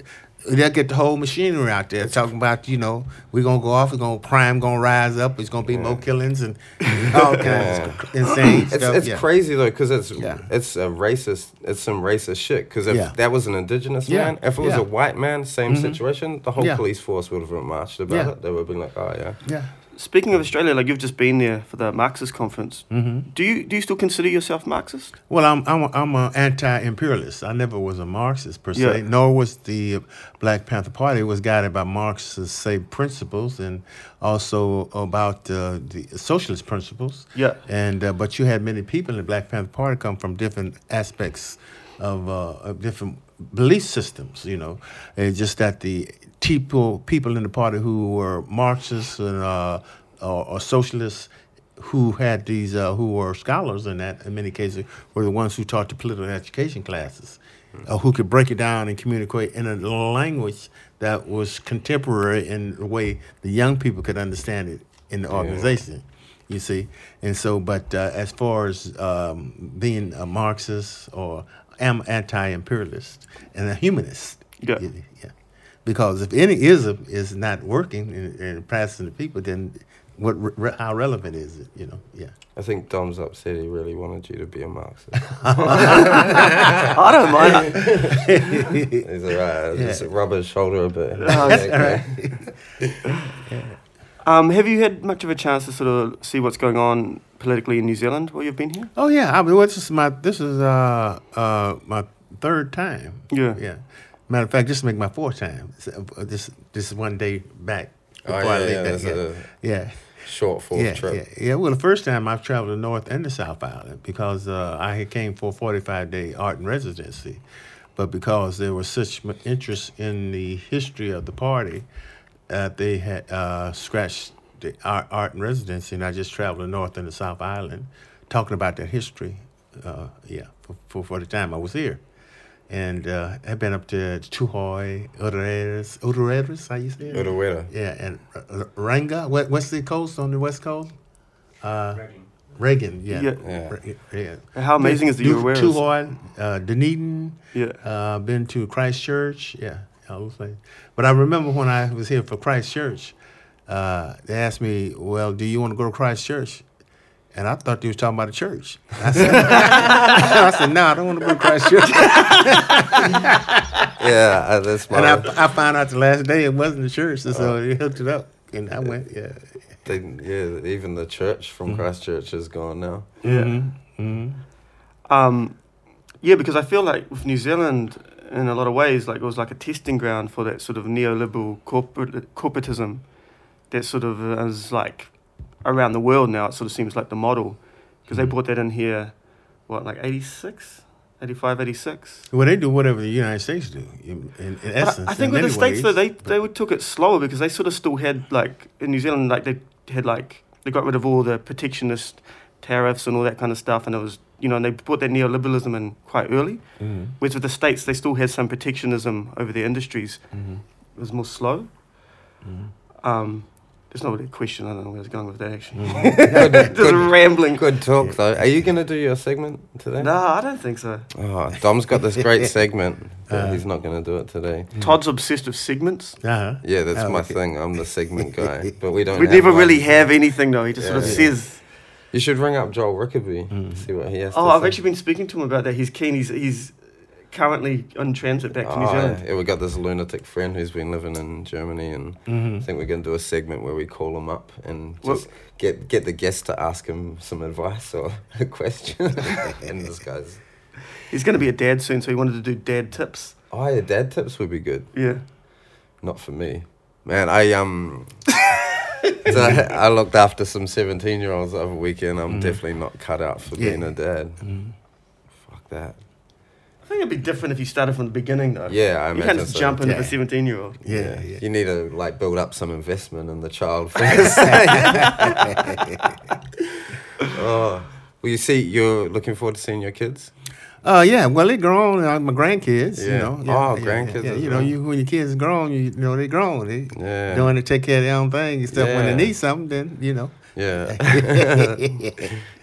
they'll get the whole machinery out there talking about you know we're gonna go off, we're gonna crime gonna rise up, it's gonna be more killings and all kinds of insane It's, stuff. it's yeah. crazy though because it's Yeah. it's a racist it's some racist shit because if Yeah. that was an indigenous Yeah, man if it was yeah. a white man same mm-hmm. situation the whole Yeah. police force would have marched about Yeah. it they would have been like oh yeah Yeah. Speaking of Australia, like you've just been there for the Marxist conference. Mm-hmm. Do you do you still consider yourself Marxist? Well, I'm I'm a, I'm an anti-imperialist. I never was a Marxist per se, Yeah. nor was the Black Panther Party. It was guided by Marxist say principles and also about uh, the socialist principles. Yeah. And uh, but you had many people in the Black Panther Party come from different aspects of, uh, of different belief systems. You know, it's just that the people people in the party who were Marxists and uh, or, or socialists who had these uh, who were scholars in that in many cases were the ones who taught the political education classes uh, who could break it down and communicate in a language that was contemporary in the way the young people could understand it in the organization you see? And so but uh, as far as um, being a marxist or am anti-imperialist and a humanist Yeah. yeah because if any ism is not working and, and practicing the people then what re- how relevant is it you know yeah I think Dom's upset he really wanted you to be a Marxist I don't mind. he's alright just rub his shoulder a bit that's Okay. Um, have you had much of a chance to sort of see what's going on politically in New Zealand while you've been here? Oh yeah, I mean, well, this is my this is uh uh my third time. Yeah. Yeah. Matter of fact, this will make my fourth time. Uh, This this is one day back. Oh, before I yeah, leave yeah, that, yeah. short fourth yeah, trip. yeah, yeah. Well, the first time I've traveled the North and the South Island because uh, I came for a 45 day art and residency, but because there was such interest in the history of the party, uh, they had uh, scratched the art, art and residency, and I just traveled the North and the South Island, talking about that history. Uh, yeah, for, for for the time I was here. And uh, I've been up to Tūhoe, Urueras, Urueras, how you say it? Urewera. Yeah, and uh, Ranga, what, what's the coast on the west coast? Uh, Reagan, yeah. Yeah. Yeah. Yeah. How amazing is the Du- Urueras? Tūhoe, uh, Dunedin, Yeah. uh, been to Christchurch, yeah, all those things. But I remember when I was here for Christchurch, uh, they asked me, well, do you want to go to Christchurch? And I thought they was talking about a church. I said, I said no, I don't want to go to Christchurch. Yeah, uh, that's my. And I, I found out the last day it wasn't a church, so they hooked it up. And I went, yeah. they, yeah, even the church from Mm-hmm. Christchurch is gone now. Yeah. Um, yeah, because I feel like with New Zealand, in a lot of ways, like it was like a testing ground for that sort of neoliberal corporate corporatism that sort of is like around the world now. It sort of seems like the model because they brought that in here, what like 86, 85, 86. Well, they do whatever the United States do, in, in, in essence. I, I think in with the states though, they they took it slower because they sort of still had like in New Zealand, like they had like they got rid of all the protectionist tariffs and all that kind of stuff, and it was you know and they brought that neoliberalism in quite early. Mhm. Whereas with the states, they still had some protectionism over their industries. Mhm. It was more slow. Mm-hmm. Um, there's not really a question. I don't know where I was going with that actually. Mm-hmm. good, Just rambling. good talk though. Are you gonna do your segment today? No, I don't think so. Oh, Dom's got this great segment, but Uh. he's not gonna do it today. Todd's obsessed with segments. Uh-huh. Yeah, that's Oh, my okay. thing. I'm the segment guy, but we don't. We never one. really have anything though. He just sort of Yeah. says. You should ring up Joel Rickaby, Mm. see what he has. Oh, to I've say. actually been speaking to him about that. He's keen. He's he's currently on transit back to New Oh, Zealand. yeah, we got this lunatic friend who's been living in Germany, and Mhm. I think we're going to do a segment where we call him up and Well- get get the guest to ask him some advice or a question. and this guy's, He's going to be a dad soon, so he wanted to do dad tips. oh yeah, dad tips would be good. Yeah. Not for me, man. I um, so I, I looked after some seventeen-year-olds over the weekend. I'm definitely not cut out for Mm-hmm. Yeah. being a dad. Mhm. Fuck that. I think it'd be different if you started from the beginning, though. Yeah, I You imagine can't just so. jump into Yeah. the 17 year old. Yeah, yeah. You need to like build up some investment in the child first. oh, well, you see, you're looking forward to seeing your kids. Uh, yeah. Well, they grown. Uh, my grandkids. You Yeah. know. Oh, yeah, grandkids Yeah, as you know, well. you when your kids grown, you, you know they grown. They Yeah. doing to take care of their own thing. Except when Yeah. they need something, then you know. Yeah.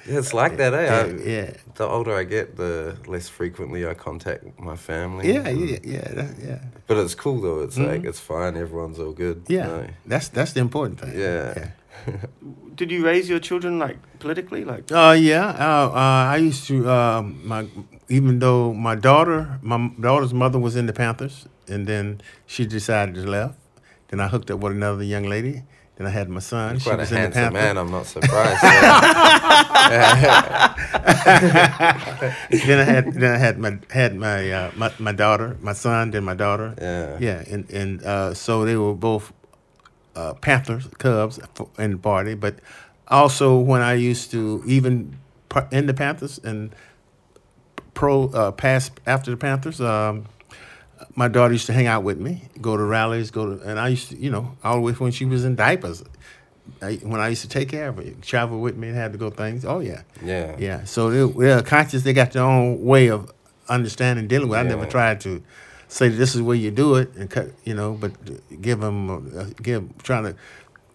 Yeah, it's like that, eh? Yeah, I- yeah. The older I get, the less frequently I contact my family. Yeah, yeah, yeah, that- yeah. But it's cool though. It's Mhm. like it's fine. Everyone's all good. Yeah, No. that's that's the important thing. Yeah. Did you raise your children like politically? Like, Uh, yeah. Uh, uh, I used to. Um, my even though my daughter, my daughter's mother was in the Panthers, and then she decided to left. Then I hooked up with another young lady. Then I had my son. she Quite a handsome man. I'm not surprised. then I had then I had my had my uh, my, my daughter, my son, then my daughter. Yeah. Yeah, and and uh, so they were both uh, Panthers, Cubs in the party. But also when I used to even in the Panthers and pro uh, pass after the Panthers. Um, my daughter used to hang out with me, go to rallies, go to, and I used to, you know, all the way when she was in diapers. I, when I used to take care of her, travel with me and had to go things. Oh yeah, Yeah. yeah. So they, they're conscious. They got their own way of understanding dealing with. it. I never tried to say this is where you do it and cut, you know, but give them, uh, give trying to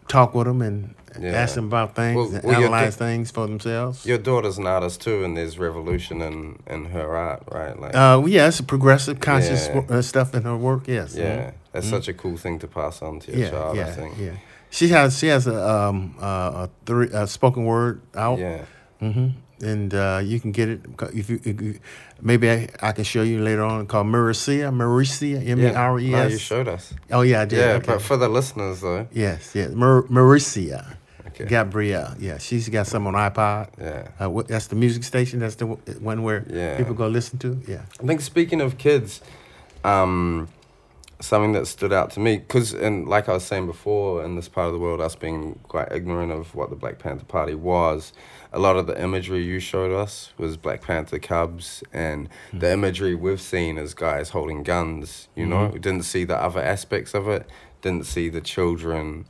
talk with them and Yeah. ask them about things, Well- and well, analyze things for themselves. Your daughter's an artist too, and there's revolution in, in her art, right? Like, Uh, yeah, it's a progressive, conscious Yeah. wo- uh, stuff in her work. Yes. yeah, Mhm. that's such a cool thing to pass on to your Yeah, child. yeah, I think. yeah. She has she has a um uh, a three a spoken word out. Yeah. hmm And uh, you can get it if you, if you maybe I, I can show you later on called Mauricia, Mauricia, M E R E No, you showed us. Oh yeah, I did. Yeah, okay. but for the listeners though. yes, yes, Mar- Mauricia, Okay. Gabrielle. Yeah, she's got some on iPod. Yeah. Uh, that's the music station. That's the w- one where Yeah. people go listen to. Yeah. I think speaking of kids, um, something that stood out to me, because, and like I was saying before, in this part of the world, us being quite ignorant of what the Black Panther Party was, a lot of the imagery you showed us was Black Panther cubs, and the imagery we've seen is guys holding guns, you know? We didn't see the other aspects of it, didn't see the children,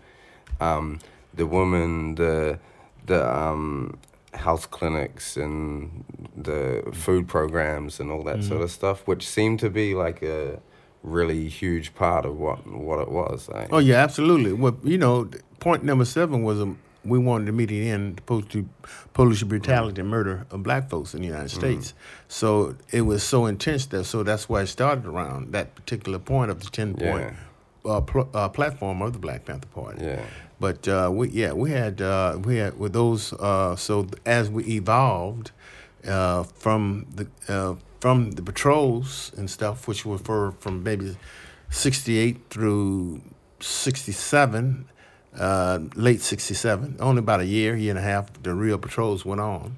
um, the women, the, the, um, health clinics and the food programs and all that sort of stuff, which seemed to be like a really huge part of what what it was. Like, Oh yeah, absolutely. Well, you know, point number seven was um, we wanted to meet the end opposed to police brutality and murder of black folks in the United States. So it was so intense that so that's why it started around that particular point of the ten point uh, pl- uh, platform of the Black Panther Party. Yeah. But uh, we yeah we had uh, we had with those uh, so as we evolved uh, from the uh, from the patrols and stuff, which were for from maybe sixty eight through sixty seven, uh, late sixty seven, only about a year year and a half. The real patrols went on,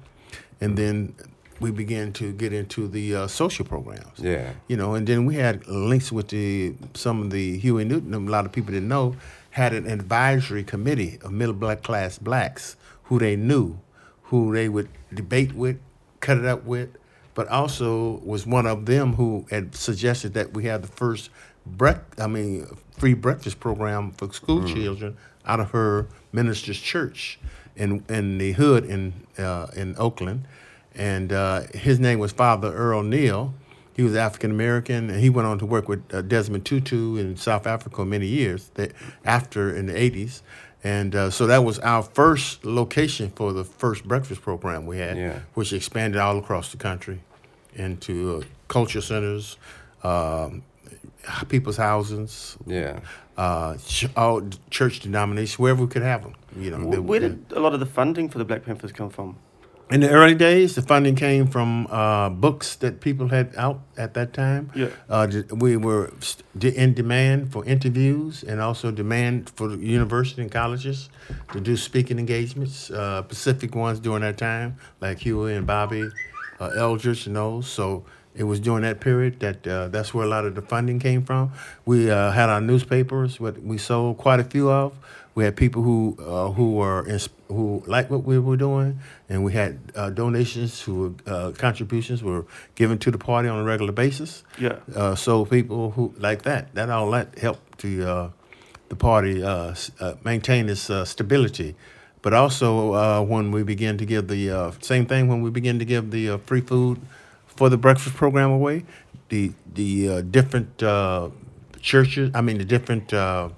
and then we began to get into the uh, social programs Yeah. you know, and then we had links with the some of the Huey Newton. A lot of people didn't know had an advisory committee of middle black class blacks who they knew, who they would debate with, cut it up with, but also was one of them who had suggested that we have the first brec- I mean, free breakfast program for school children out of her minister's church in in the hood in uh, in Oakland, and uh, his name was Father Earl Neil. He was African American, and he went on to work with uh, Desmond Tutu in South Africa many years that, after in the 80s. And uh, so that was our first location for the first breakfast program we had, Yeah. which expanded all across the country into uh, culture centers, um, people's houses, Yeah. Uh, all church denominations, wherever we could have them. You know, Wh- Where did a lot of the funding for the Black Panthers come from? In the early days, the funding came from uh, books that people had out at that time. Yeah. Uh, we were in demand for interviews and also demand for university and colleges to do speaking engagements, uh, Pacific ones during that time, like Huey and Bobby, uh, Eldridge and those. So it was during that period that uh, that's where a lot of the funding came from. We uh, had our newspapers, what we sold quite a few of. We had people who uh, who were ins- who liked what we were doing, and we had uh, donations who uh, contributions were given to the party on a regular basis. Yeah. Uh, so people who like that, that all that helped the uh, the party uh, uh, maintain its uh, stability. But also uh, when we began to give the uh, same thing when we began to give the uh, free food for the breakfast program away, the the uh, different uh, churches, I mean the different uh,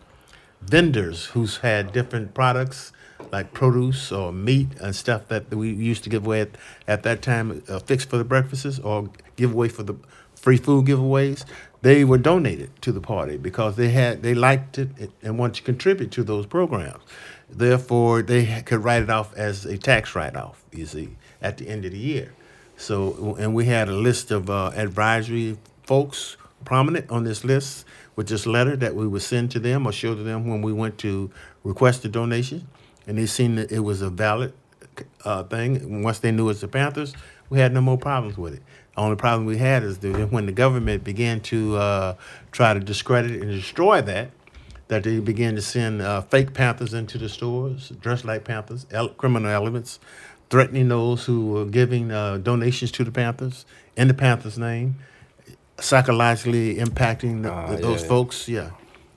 vendors who's had different products like produce or meat and stuff that we used to give away at, at that time, uh, fixed for the breakfasts or give away for the free food giveaways. They were donated to the party because they had they liked it and wanted to contribute to those programs. Therefore, they could write it off as a tax write-off. You see, at the end of the year. So, and we had a list of uh, advisory folks prominent on this list with this letter that we would send to them or show to them when we went to request a donation. And they seen that it was a valid uh, thing. And once they knew it was the Panthers, we had no more problems with it. The only problem we had is that when the government began to uh, try to discredit and destroy that, that they began to send uh, fake Panthers into the stores, dressed like Panthers, el- criminal elements, threatening those who were giving uh, donations to the Panthers in the Panthers' name, psychologically impacting the, Ah, the- those yeah. folks, yeah,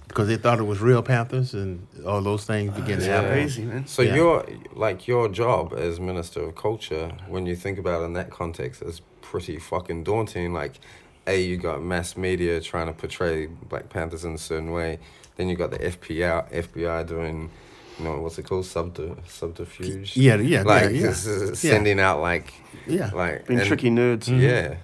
because they thought it was real Panthers and all those things began to Yeah. happen. Crazy, man. So Yeah. your like your job as minister of culture, when you think about it in that context, is pretty fucking daunting. Like, a you got mass media trying to portray Black Panthers in a certain way. Then you got the FBI FBI doing, you know, what's it called, Subter, subterfuge. Yeah, yeah, like yeah, yeah. this is Yeah. sending out like, Yeah. like Being and- tricky nerds. Mm-hmm. Yeah,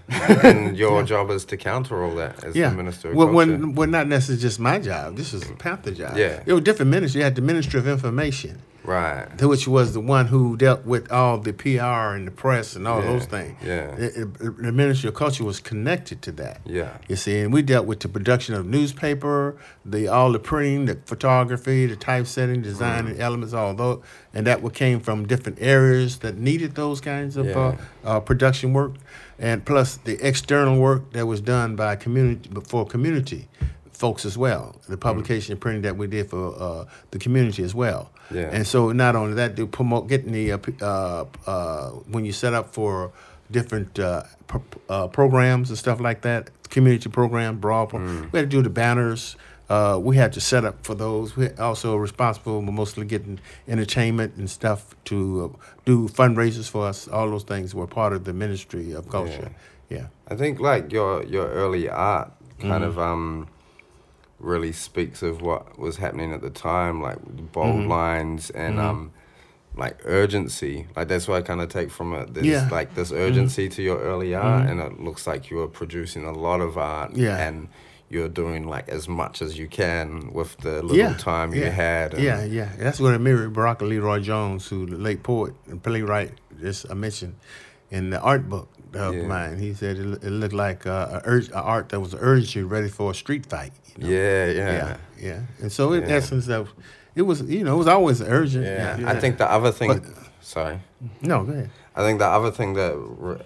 and your job is to counter all that as Yeah. the minister of well, culture. when, well, not necessarily just my job. This is a Panther job. Yeah. It was different ministry. You had the Ministry of Information. Right. which was the one who dealt with all the PR and the press and all Yeah, those things. yeah. It- it- the Ministry of Culture was connected to that. Yeah. You see, and we dealt with the production of newspaper, the all the printing, the photography, the typesetting, design, Mm. and elements, all those, and that came from different areas that needed those kinds of uh, uh, production work, and plus the external work that was done by community for community folks as well. The publication and printing that we did for uh, the community as well. Yeah. And so not only that, to promote getting the uh, uh, uh, when you set up for different uh, pro- uh, programs and stuff like that, community program, broad. Pro- We had to do the banners. Uh, we had to set up for those. We're also responsible for mostly getting entertainment and stuff to uh, do fundraisers for us. All those things were part of the Ministry of Culture. Yeah. I think like your your early art kind Mm-hmm. of um really speaks of what was happening at the time, like bold Mm-hmm. lines and um like urgency. Like that's what I kind of take from it. There's Yeah. Mm-hmm. like this urgency to your early art, and it looks like you were producing a lot of art. Yeah. and you're doing like as much as you can with the little yeah, time you yeah, had. and- Yeah, yeah. That's what I mirrored Baraka LeRoi Jones, who the late poet and playwright, just I mentioned in the art book of Yeah. mine. He said it, it looked like uh, a, a art that was urgency ready for a street fight. You know? yeah, yeah, yeah, yeah. And so in Yeah. essence, that it was you know it was always urgent. Yeah. I think the other thing. But- sorry. no, go ahead. I think the other thing that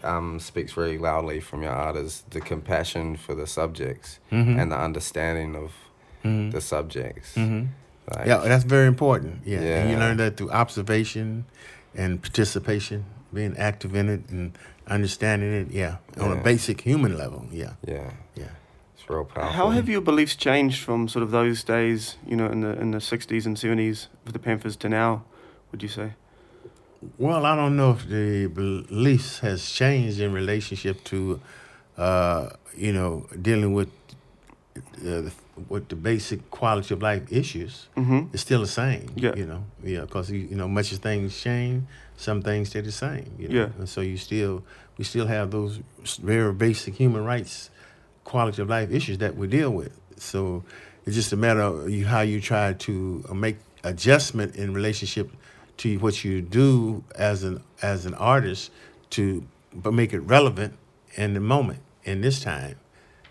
um, speaks very loudly from your art is the compassion for the subjects Mm-hmm. and the understanding of the subjects. Like, Yeah, that's very important. Yeah. and you learn that through observation and participation, being active in it and understanding it. Yeah, on a basic human level. Yeah, yeah, yeah. it's real powerful. How have your beliefs changed from sort of those days, you know, in the in the sixties and seventies with the Panthers to now? Would you say? Well, I don't know if the beliefs has changed in relationship to, uh, you know, dealing with uh, the, with the basic quality of life issues. Mm-hmm. It's still the same. Yeah. You know, yeah, because you, you know, much as things change, some things stay the same. You know? Yeah. And so you still, we still have those very basic human rights, quality of life issues that we deal with. So it's just a matter of you, how you try to uh, make adjustment in relationship to what you do as an as an artist to but make it relevant in the moment in this time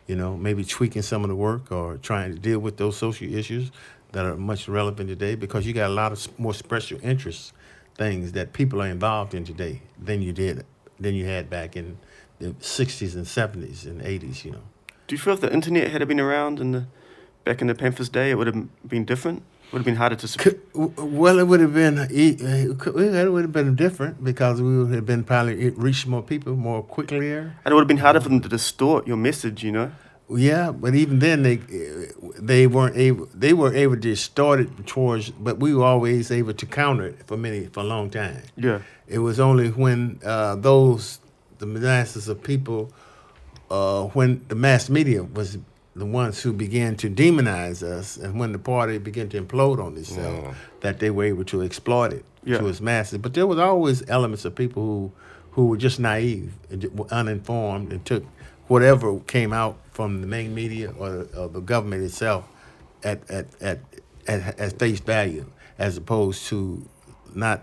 you know maybe tweaking some of the work or trying to deal with those social issues that are much relevant today because you got a lot of more special interest things that people are involved in today than you did than you had back in the 60s and 70s and 80s you know Do you feel if the internet had been around in the back in the Panthers day, it would have been different? Would have been harder to. Could, well, it would have been e- uh, it would have been different because we would have been probably it reached more people more quickly. and it would have been harder for them to distort your message, you know. Yeah, but even then they they weren't able they were able to distort it towards, but we were always able to counter it for many for a long time. Yeah. It was only when uh, those the masses of people, uh, when the mass media was the ones who began to demonize us, and when the party began to implode on itself, Yeah. that they were able to exploit it Yeah. to its masses. But there was always elements of people who who were just naive uninformed and took whatever came out from the main media or, or the government itself at at, at at at face value, as opposed to not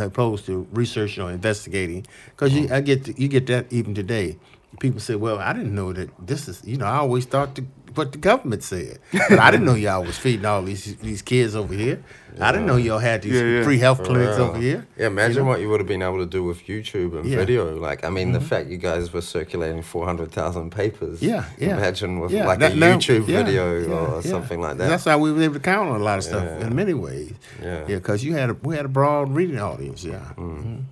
opposed to researching or investigating. Because you, mm-hmm. I get you get that even today. People say, "Well, I didn't know that this is." You know, I always thought the, what the government said, but I didn't know y'all was feeding all these these kids over here. I didn't know y'all had these Yeah, yeah. free health clinics real. over here. Yeah, imagine You know? what you would have been able to do with YouTube and Yeah. Mm-hmm. video. Like, I mean, the fact you guys were circulating 400,000 papers. Yeah, yeah. Imagine with Yeah, like that- a now- YouTube yeah, video yeah, or yeah. something like that. That's how we were able to count on a lot of stuff Yeah. in many ways. Yeah. yeah, because you had a, we had a broad reading audience. Yeah, Mhm.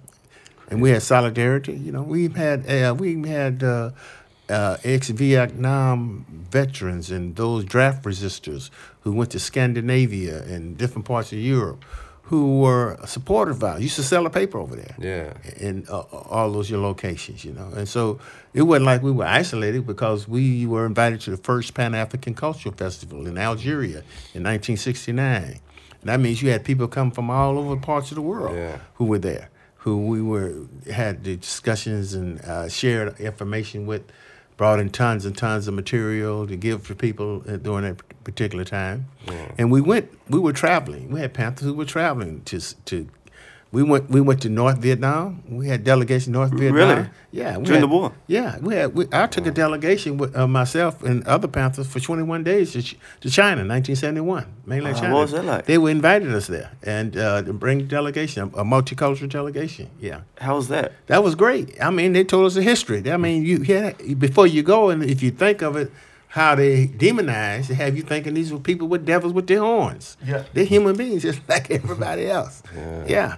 and we had solidarity. You know, we had uh, we had uh, uh, ex-Vietnam veterans and those draft resistors who went to Scandinavia and different parts of Europe who were supportive of. Used to sell a paper over there yeah. in uh, all those your locations, you know. And so it wasn't like we were isolated because we were invited to the first Pan African Cultural Festival in Algeria in 1969. And that means you had people come from all over parts of the world Yeah. who were there, who we were had the discussions and uh, shared information with, brought in tons and tons of material to give to people during that particular time, and we went. We were traveling. We had Panthers who were traveling to to. We went. We went to North Vietnam. We had delegation North Vietnam. Really? Yeah. we During had- the war? Yeah, we had. We, I took a delegation with uh, myself and other Panthers for 21 days to, Ch- to China, 1971, mainland Ah, China. what was that like? They were invited us there and uh, to bring a delegation, a, a multicultural delegation. Yeah. How was that? That was great. I mean, they told us the history. I mean, you yeah, before you go, and if you think of it, how they demonize, they have you thinking these were people with devils with their horns. Yeah. they're human beings just like everybody else. Yeah.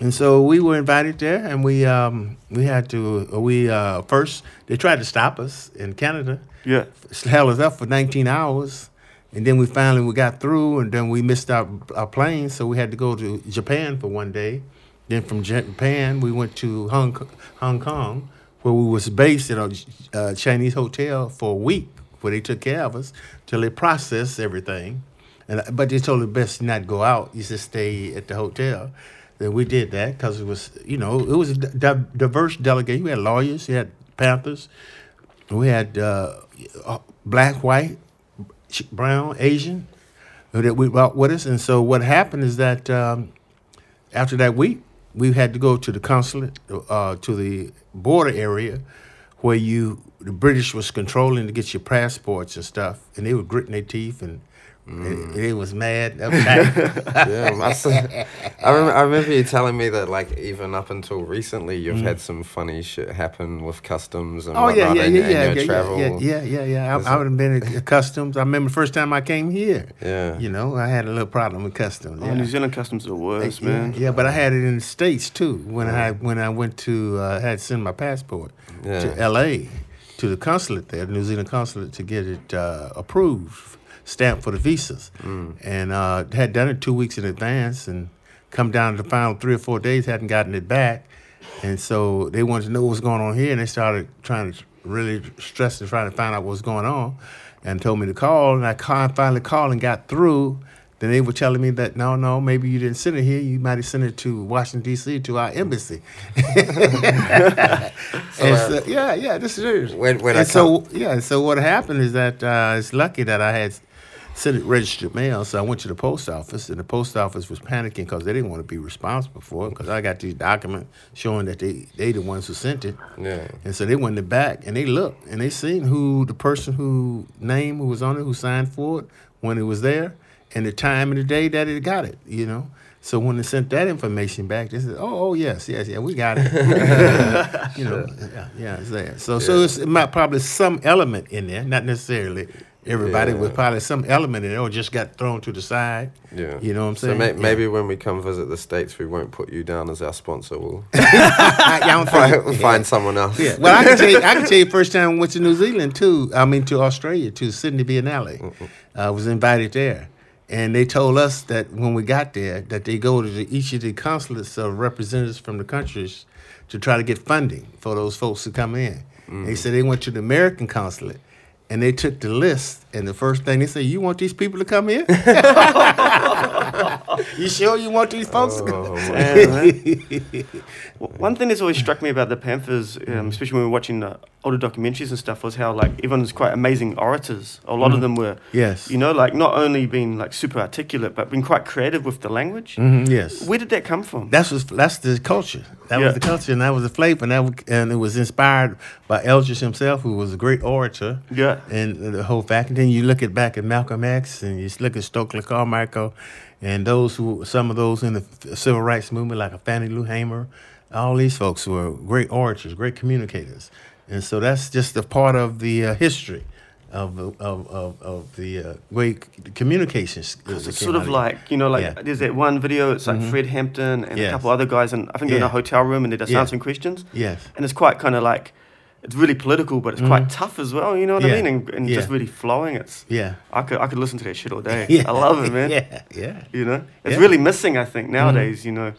And so we were invited there, and we um, we had to we uh, first they tried to stop us in Canada, Yeah. held us up for 19 hours, and then we finally we got through, and then we missed our our plane, so we had to go to Japan for one day. Then from Japan we went to Hong Kong, Hong Kong, where we was based at a uh, Chinese hotel for a week, where they took care of us till they processed everything. And but they told us best not go out, you just stay at the hotel. Then we did that because it was you know it was a di- diverse delegation. We had lawyers, we had Panthers, we had uh, uh, black, white, brown, Asian that we brought with us. And so what happened is that um, after that week, we had to go to the consulate, uh, to the border area where you the British was controlling to get your passports and stuff, and they were gritting their teeth and. And They was mad, uptight. yeah, must I, rem- I remember you telling me that like even up until recently you've had some funny shit happen with customs and Mm. Oh yeah, whatnot yeah, and, yeah, and yeah, your yeah, travel. yeah, yeah, yeah, yeah. I, I would have been at customs. I remember the first time I came here. Yeah. You know, I had a little problem with customs. Oh, yeah. New Zealand customs are the worst, yeah, man. Yeah, but I had it in the states too. When I when I went to uh, had to send my passport Yeah. to L.A. to the consulate there, the New Zealand consulate, to get it uh, approved, stamped for the visas, Mm. and uh, had done it two weeks in advance, and come down to the final three or four days, hadn't gotten it back, and so they wanted to know what was going on here, and they started trying to really stress and trying to find out what was going on, and told me to call, and I finally called and got through. Then they were telling me that no, no, maybe you didn't send it here. You might have sent it to Washington D.C. to our embassy. and so, yeah, yeah, this is serious. When- when I and so yeah, so what happened is that uh, it's lucky that I had sent it registered mail. So I went to the post office, and the post office was panicking because they didn't want to be responsible for it because I got these documents showing that they they the ones who sent it. Yeah. And so they went in the back and they looked and they seen who the person who name who was on it, who signed for it when it was there, and the time and the day that it got it. You know. So when they sent that information back, they said, "Oh, oh yes, yes, yeah, we got it." you know, yeah, yeah, it's there. So, so it's it might probably some element in there, not necessarily everybody, Yeah. but probably some element in there, or just got thrown to the side. Yeah. You know what I'm So saying? may- Yeah. maybe when we come visit the states, we won't put you down as our sponsor. We'll I don't think- find, find someone else. Yeah. Well, I can tell you, I can tell you, first time I went to New Zealand too. I mean, to Australia, to Sydney Biennale. I was invited there, and they told us that when we got there, that they go to the, each of the consulates of representatives from the countries to try to get funding for those folks to come in. They mm. said they went to the American consulate. And they took the list, and the first thing they say, "You want these people to come here? you sure you want these folks?" to come?" Well, One thing that's always struck me about the Panthers, um, especially when we were watching the older documentaries and stuff, was how like everyone's quite amazing orators. A lot of them were, Yes. you know, like not only being like super articulate, but being quite creative with the language. Mhm, yes. Where did that come from? That's was that's the culture. That Yeah. was the culture, and that was the flavor, and that was, and it was inspired by Eldridge himself, who was a great orator. Yeah. And the whole fact. And then you look at back at Malcolm X, and you look at Stokely Carmichael, and those who some of those in the civil rights movement, like a Fannie Lou Hamer, all these folks were great orators, great communicators, and so that's just a part of the uh, history. Of, of, of, of the uh, great communications. It's sort of like, you know, like Yeah. there's that one video, it's like Fred Hampton and Yes. a couple other guys, and I think they're in a hotel room and they're just Yeah. answering questions. Yes. And it's quite kind of like, it's really political, but it's quite tough as well, you know what Yeah. I mean? And, and just really flowing. It's Yeah. I could I could listen to that shit all day. Yeah. I love it, man. Yeah, yeah. You know, it's Yeah. Mm-hmm. really missing. I think nowadays, you know,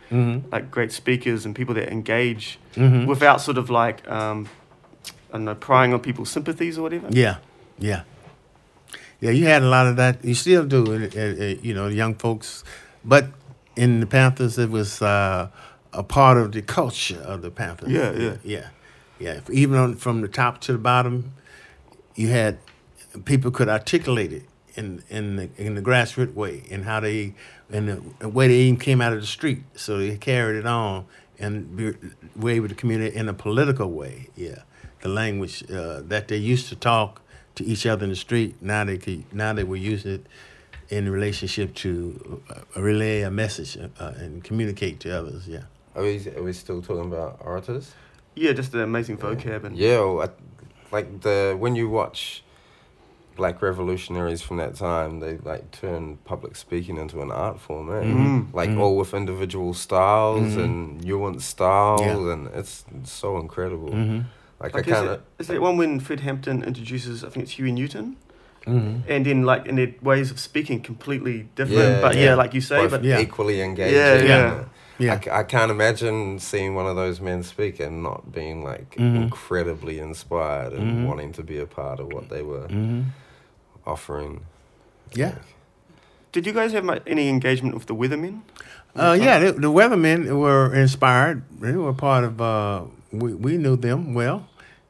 like great speakers and people that engage Mm-hmm. without sort of like, um, I don't know, prying on people's sympathies or whatever. Yeah, yeah, yeah. You had a lot of that. You still do, uh, uh, uh, you know, young folks. But in the Panthers, it was uh, a part of the culture of the Panthers. Yeah, yeah. yeah, yeah. Even on, from the top to the bottom, you had people could articulate it in in the in the grassroots way, and how they and the, way they even came out of the street. So they carried it on and be, were able to communicate in a political way. Yeah, the language uh, that they used to talk to each other in the street. Now they could now they were using it in relationship to uh, relay a message uh, and communicate to others. Yeah. Are we, are we still talking about orators? Yeah, just the amazing vocab and Yeah, well, I, like the when you watch black revolutionaries from that time, they like turned public speaking into an art form, eh? Mhm. Like Mhm. all with individual styles Mhm. and nuanced styles, Yeah. and it's, it's so incredible. Mm-hmm. Like, Like I is, kind of is that one when Fred Hampton introduces, I think it's Huey Newton, Mm-hmm. and then like in their ways of speaking completely different, Yeah, but yeah, yeah. like you say, both but Yeah. equally engaging. Yeah, yeah. And I, Yeah. c- I can't imagine seeing one of those men speak and not being like Mhm. incredibly inspired and Mhm. wanting to be a part of what they were Mm-hmm. offering. Yeah. Like, did you guys have mu- any engagement with the Weathermen? Uh, yeah, the, the Weathermen were inspired. They were part of. Uh, we we knew them well,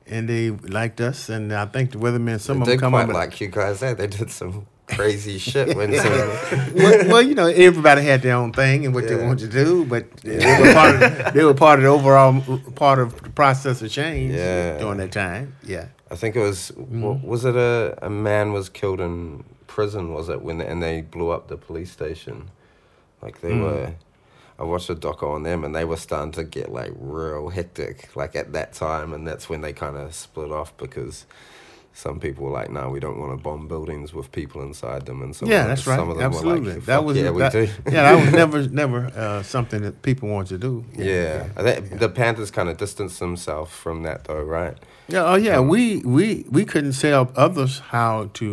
and they liked us. And I think the Weathermen, some they of them come quite up. with- like you guys said. They did some crazy shit when some, well, well, you know, everybody had their own thing and what they wanted to do, but they were part of. They were part of the overall part of the process of change Yeah. during that time. Yeah. I think it was Mm-hmm. was it a, a man was killed in prison was it when and they blew up the police station like they Mm. were I watched a doco on them and they were starting to get like real hectic like at that time and that's when they kind of split off because some people were like no we don't want to bomb buildings with people inside them and some yeah, that's right. some of them Absolutely. were like that was yeah we that, do yeah, that was never never uh, something that people wanted to do. yeah, I think the Panthers kind of distanced themselves from that though right Yeah, oh yeah, Um, we we we couldn't tell others how to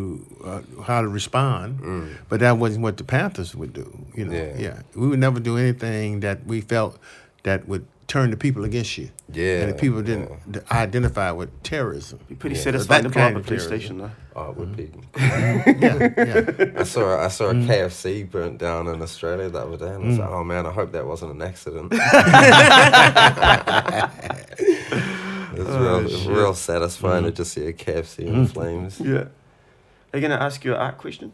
uh, how to respond, Mm. but that wasn't what the Panthers would do. You know, Yeah. yeah, we would never do anything that we felt that would turn the people against you. yeah and the people didn't d- identify with terrorism. Be pretty Yeah. satisfying to That blow up kind a police station, though. oh it would be yeah, yeah. I saw I saw Mm. a KFC burnt down in Australia the other day, and I was like, "Oh man, I hope that wasn't an accident." it's real, it's real satisfying Mm. to just see a KFC in flames. Yeah. Are you going to ask your art question?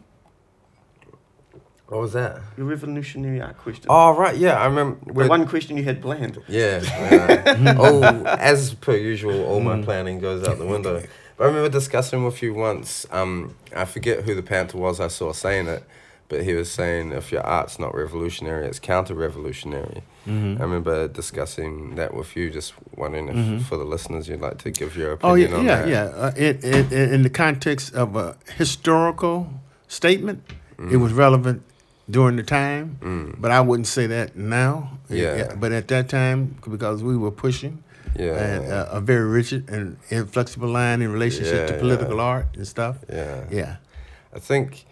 What was that? Your revolutionary art question? Oh right, yeah, I remember. the one question you had planned. Yeah. yeah. oh, as per usual, all Mm. my planning goes out the window. But I remember discussing with you once. Um, I forget who the Panther was I saw saying it, but he was saying if your art's not revolutionary, it's counter-revolutionary. Mhm. I remember discussing that with you. Just wondering if, Mhm. for the listeners, you'd like to give your Oh opinion yeah, on yeah, that. yeah. Uh, it, it, it, in the context of a historical statement, it was relevant during the time, Mm. but I wouldn't say that now. Yeah. But at that time, because we were pushing Yeah. and, uh, a very rigid and inflexible line in relationship to political yeah. art and stuff. yeah. Yeah. I think,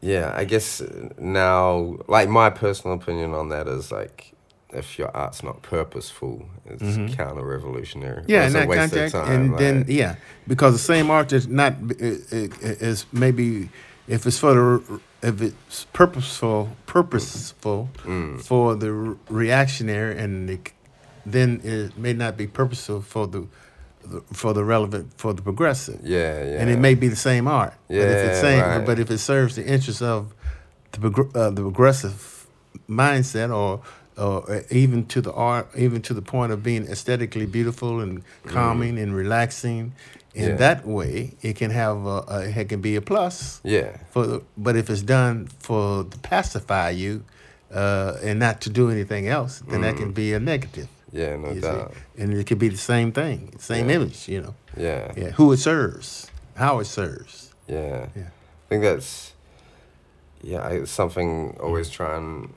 yeah, I guess now, like my personal opinion on that is like, if your art's not purposeful, it's Mhm. counter-revolutionary. Yeah, in it's a that waste of context, time, and then yeah, because the same art is not is maybe if it's for the if it's purposeful purposeful Mm. for the re- reactionary and the, then it may not be purposeful for the, the for the relevant for the progressive Yeah, yeah. and it may be the same art but if it's Yeah, same right. but if it serves the interests of the progr- uh, the progressive mindset or or even to the art even to the point of being aesthetically beautiful and calming and relaxing in Mm. Yeah. that way it can have a, a it can be a plus Yeah, for the, but if it's done for to pacify you uh, and not to do anything else then that can be a negative yeah, no you see? doubt. and it could be the same thing same Yeah. image you know Yeah, yeah who it serves how it serves yeah. Yeah. I think that's, yeah, I, it's something I always try and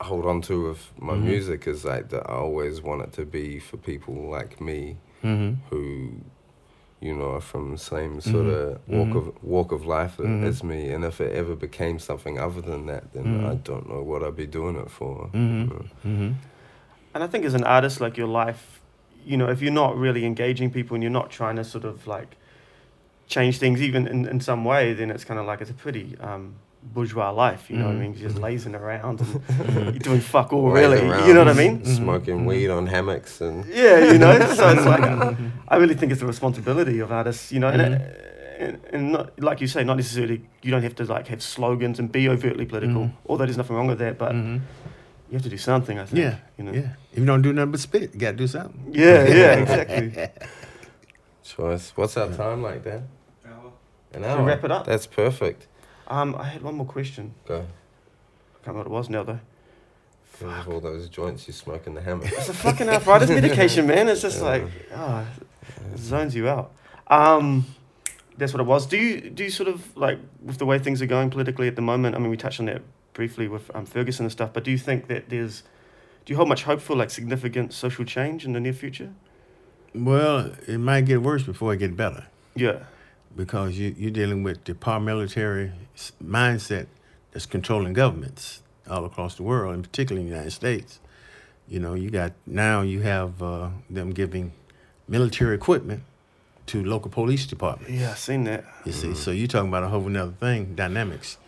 hold on to with my Mhm. music is like that I always want it to be for people like me mm-hmm. who you know are from the same sort of Mhm. walk Mhm. of walk of life a- Mhm. as me and if it ever became something other than that then Mhm. I don't know what I'd be doing it for you know. Mm-hmm. And I think as an artist, like your life, you know, if you're not really engaging people and you're not trying to sort of like change things even in, in some way, then it's kind of like it's a pretty um, bourgeois life, you know what I Mhm. mean? Just Mhm. lazing around and you're doing fuck all, really. around, You know what I mean? Smoking Mhm. weed on hammocks and Yeah, you know. So it's like uh, I really think it's a responsibility of artists, you know, and, Mhm. uh, and, and not like you say, not necessarily you don't have to like have slogans and be overtly political. Mhm. Although there's nothing wrong with that, but you have to do something. I think. Yeah, You know. yeah. If you don't do nothing but spit, you got to do something. Yeah. Yeah. Exactly. Choice. What's our time like, Dan? Hour. An Should hour. we wrap it up? That's perfect. Um, I had one more question. Go. I can't remember what it was now though. Full of all those joints you smoke in the hammock. It's a fucking arthritis medication, man. It's just Yeah. like, ah, it zones you out. Um, that's what it was. Do you do you sort of like with the way things are going politically at the moment? I mean, we touched on that briefly with um, Ferguson and stuff. But do you think that there's do you hold much hope for like significant social change in the near future? Well, it might get worse before it get better Yeah. Because you, you're dealing with the paramilitary mindset that's controlling governments all across the world, and particularly in the United States. You know, you got now you have uh, them giving military equipment to local police departments. Yeah, I've seen that. You see, so you're talking about a whole another thing, dynamics.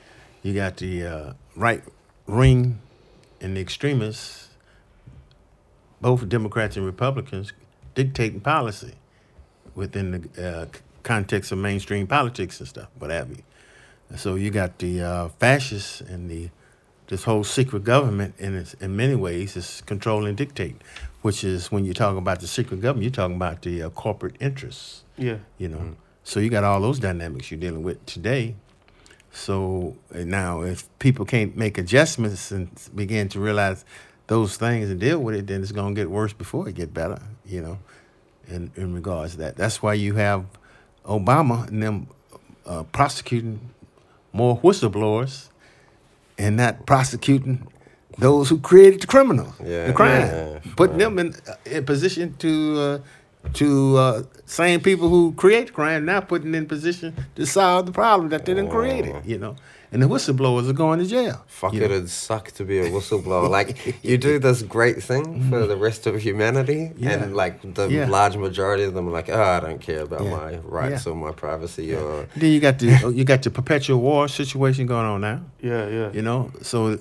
You got the uh, right wing and the extremists, both Democrats and Republicans, dictating policy within the uh, c- context of mainstream politics and stuff, what have you. And so you got the uh, fascists and the this whole secret government in its, in many ways is control and dictate, which is when you talk about the secret government, you're talking about the uh, corporate interests Yeah. you know. So you got all those dynamics you're dealing with today. So now, if people can't make adjustments and begin to realize those things and deal with it, then it's going to get worse before it get better. You know, in in regards to that. That's why you have Obama and them uh, prosecuting more whistleblowers and not prosecuting those who created the criminal, Yeah, the crime, yeah, putting them in uh, in position to uh, to uh, same people who create crime now putting in position to solve the problem that they didn't create it. You know, and the whistleblowers are going to jail. Fuck you it, know. it'd suck to be a whistleblower. like you do this great thing for the rest of humanity, Yeah. and like the Yeah. large majority of them are like, oh, I don't care about Yeah. my rights Yeah. or my privacy or Then you got the you got the perpetual war situation going on now. Yeah. Yeah. You know, so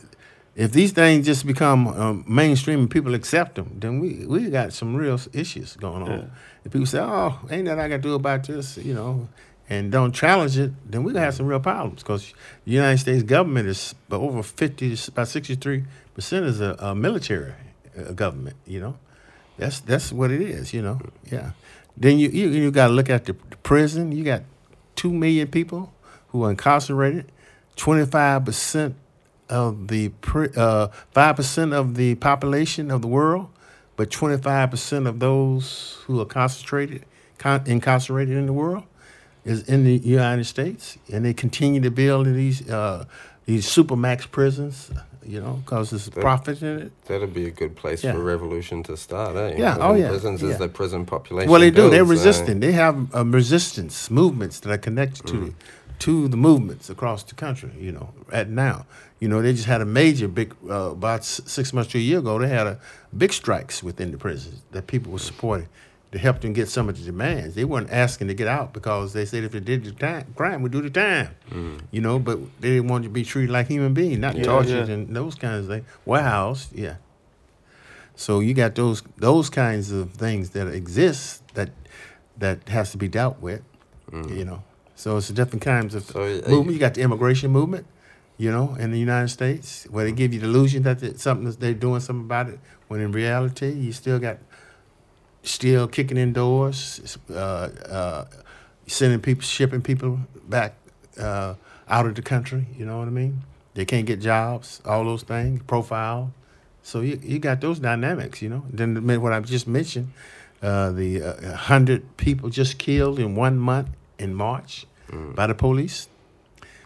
if these things just become um, mainstream and people accept them, then we we got some real issues going on. Yeah. If people say, "Oh, ain't that I got to do about this," you know, and don't challenge it, then we're gonna have some real problems because the United States government is over fifty, about sixty three percent is a, a military uh, government. You know, that's that's what it is. You know, yeah. Then you you, you got to look at the, the prison. You got two million people who are incarcerated. Twenty five percent of the uh, five percent of the population of the world, but twenty five percent of those who are concentrated, con- incarcerated in the world, is in the United States, and they continue to build these uh, these supermax prisons, you know, because there's profit in it. that'd be a good place Yeah. for revolution to start, eh? Yeah, oh, yeah, Prisons yeah. as the prison population. Well, they do. They're resisting. eh? They have um, resistance movements that are connected to the, to the movements across the country. You know, at now, you know, they just had a major big uh, about six months to a year ago. They had a big strikes within the prisons that people were supporting to help them get some of the demands. They weren't asking to get out because they said if they did the time, crime, we do the time. You know, but they didn't want to be treated like human beings, not Yeah, tortured yeah. and those kinds of things. Warehouse, yeah. So you got those those kinds of things that exist that that has to be dealt with, you know. So it's a different kinds of So, uh, movement. You got the immigration movement, you know, in the United States, where they give you the illusion that something they're doing something about it, when in reality you still got still kicking in doors, uh, uh, sending people, shipping people back uh, out of the country. You know what I mean? They can't get jobs, all those things, profile. So you, you got those dynamics, you know. Then what I just mentioned, uh, the uh, hundred people just killed in one month in March by the police.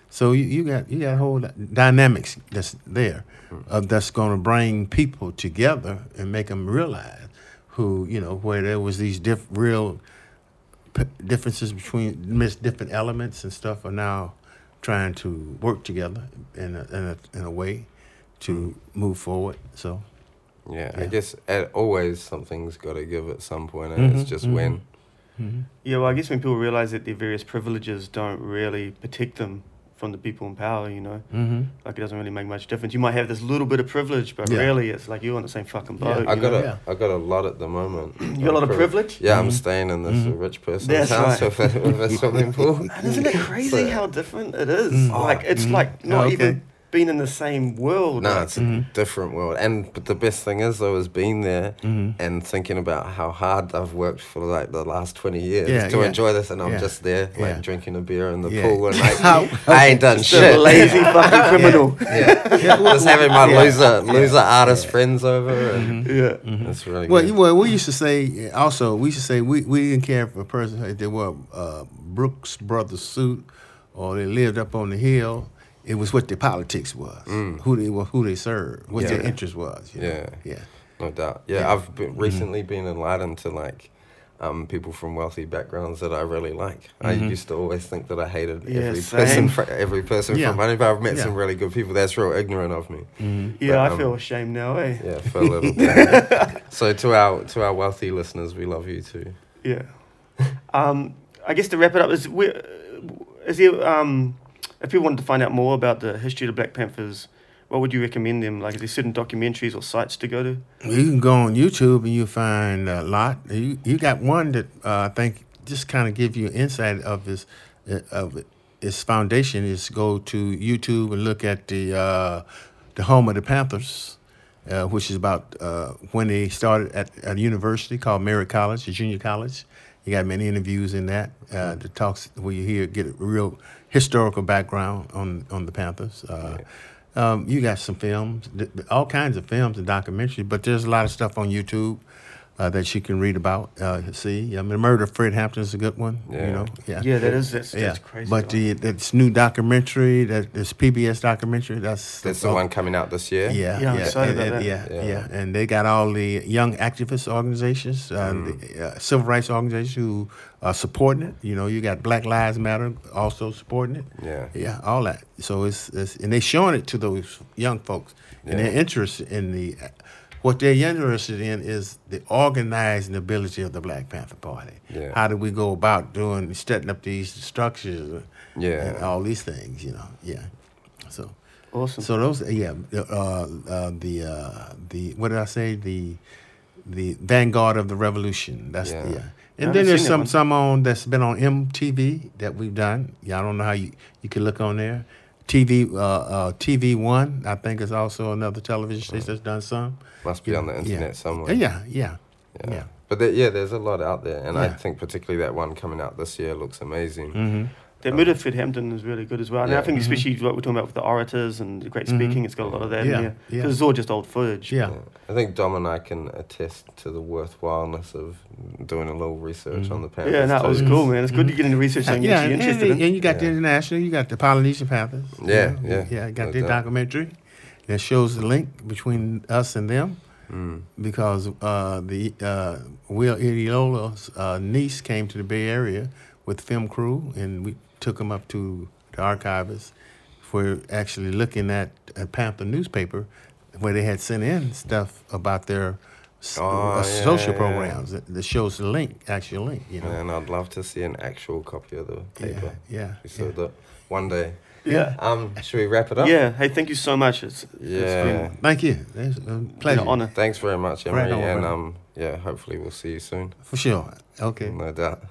So you, you got you got a whole dynamics that's there, uh, that's going to bring people together and make them realize who you know where there was these diff- real p- differences between mis- different elements and stuff are now trying to work together in a, in a, in a way to move forward. So Yeah, I guess at, always something's got to give at some point, and Mhm, it's just mhm. when. Yeah, well, I guess when people realize that their various privileges don't really protect them from the people in power. You know, Mm-hmm. like it doesn't really make much difference. You might have this little bit of privilege, but Yeah. really, it's like you're on the same fucking boat. Yeah. I you got know? a, Yeah. I got a lot at the moment. You got a lot of privilege? Yeah, I'm Mhm. staying in this Mhm. rich person's That's house right. with, a, with a swimming pool. And isn't it crazy So- how different it is? Mm. Like it's Mhm. like not Okay. even being in the same world. No, like, it's a Mhm. different world. And but the best thing is though is being there Mhm. and thinking about how hard I've worked for like the last twenty years Yeah, to yeah. enjoy this, and I'm Yeah. just there like Yeah. drinking a beer in the Yeah. pool and like I ain't done Just a shit. lazy fucking criminal. yeah, just having my loser loser artist friends over, and Yeah. it's really Well, good. well, we used to say also we used to say we, we didn't care if a person if they were uh, Brooks Brothers suit or they lived up on the hill. It was what their politics was, who they were, who they served, what their interest was. you know? Yeah. yeah. No doubt. Yeah, Yeah. I've been, recently been enlightened to like um, people from wealthy backgrounds that I really like. I used to always think that I hated Yeah, every same. person, fr- every person Yeah. from money, but I've met Yeah. some really good people. That's real ignorant of me. Yeah, But, I um, feel ashamed now, eh? Yeah, for a little bit. so to our to our wealthy listeners, we love you too. Yeah. Um, I guess to wrap it up is where, is there um, if people wanted to find out more about the history of the Black Panthers, what would you recommend them? Like, is there certain documentaries or sites to go to? You can go on YouTube and you find a lot. You you got one that uh, I think just kind of give you insight of this uh, of its foundation is go to YouTube and look at the uh, the home of the Panthers, uh, which is about uh, when they started at, at a university called Merritt College, a junior college. You got many interviews in that uh, that talks where you hear get a real historical background on on the Panthers. Uh, um, you got some films, all kinds of films and documentaries, but there's a lot of stuff on YouTube uh, that you can read about, uh, see. I mean, the murder of Fred Hampton is a good one. Yeah. You know, yeah, Yeah, that is that's, yeah. that's crazy. But the this new documentary, that this PBS documentary, that's That's the oh, one coming out this year. Yeah, Yeah, I'm yeah, excited and- about and- that. yeah, Yeah. yeah, and they got all the young activist organizations, uh, Mm. the, uh, civil rights organizations who are supporting it. You know, you got Black Lives Matter also supporting it. Yeah. Yeah, all that. So it's, it's and they showing it to those young folks, and Yeah. they're interested in the. What they're interested in is the organizing ability of the Black Panther Party. Yeah. How do we go about doing setting up these structures? Yeah. And all these things, you know. Yeah. So. awesome. So those, yeah, uh, uh, the uh, the what did I say? The the vanguard of the revolution. That's Yeah. yeah. And haven't then there's some one. some on that's been on MTV that we've done. Yeah, I don't know how you you can look on there. TV uh, uh, TV One, I think is also another television station that's done some. Must be on the internet Uh, somewhere. Yeah, yeah, Yeah. yeah. But there, yeah, there's a lot out there, and I think particularly that one coming out this year looks amazing. hmm That murder of Fred Hampton is really good as well. And Yeah. I think Mhm. especially what we're talking about with the orators and the great Mhm. speaking, it's got a lot of that Yeah, in there. yeah. Because it's all just old footage. Yeah. I think Dom and I can attest to the worthwhileness of doing a little research on the Panthers. Yeah, no, it was cool, man. It's good to get into research Uh, something yeah, actually and, interested and, in. and you got the international, you got the Polynesian Panthers. you Yeah, know. yeah, yeah. Got no their doubt. documentary that shows the link between us and them. Mm. because uh, the uh, Will Ilolahia's uh, niece came to the Bay Area with the film crew, and we took them up to the archivist for actually looking at a Panther newspaper where they had sent in stuff about their Oh, uh, yeah, social yeah, yeah. programs that, that shows the link, actual link, you know. And I'd love to see an actual copy of the paper. yeah, yeah. So yeah. that one day. Yeah. Um, should we wrap it up? Yeah. Hey, thank you so much. It's, it's Yeah. been Thank you. It's a pleasure. an honor. Thanks very much, Right Emory, on, and um, yeah, hopefully we'll see you soon. For sure. Okay. No doubt.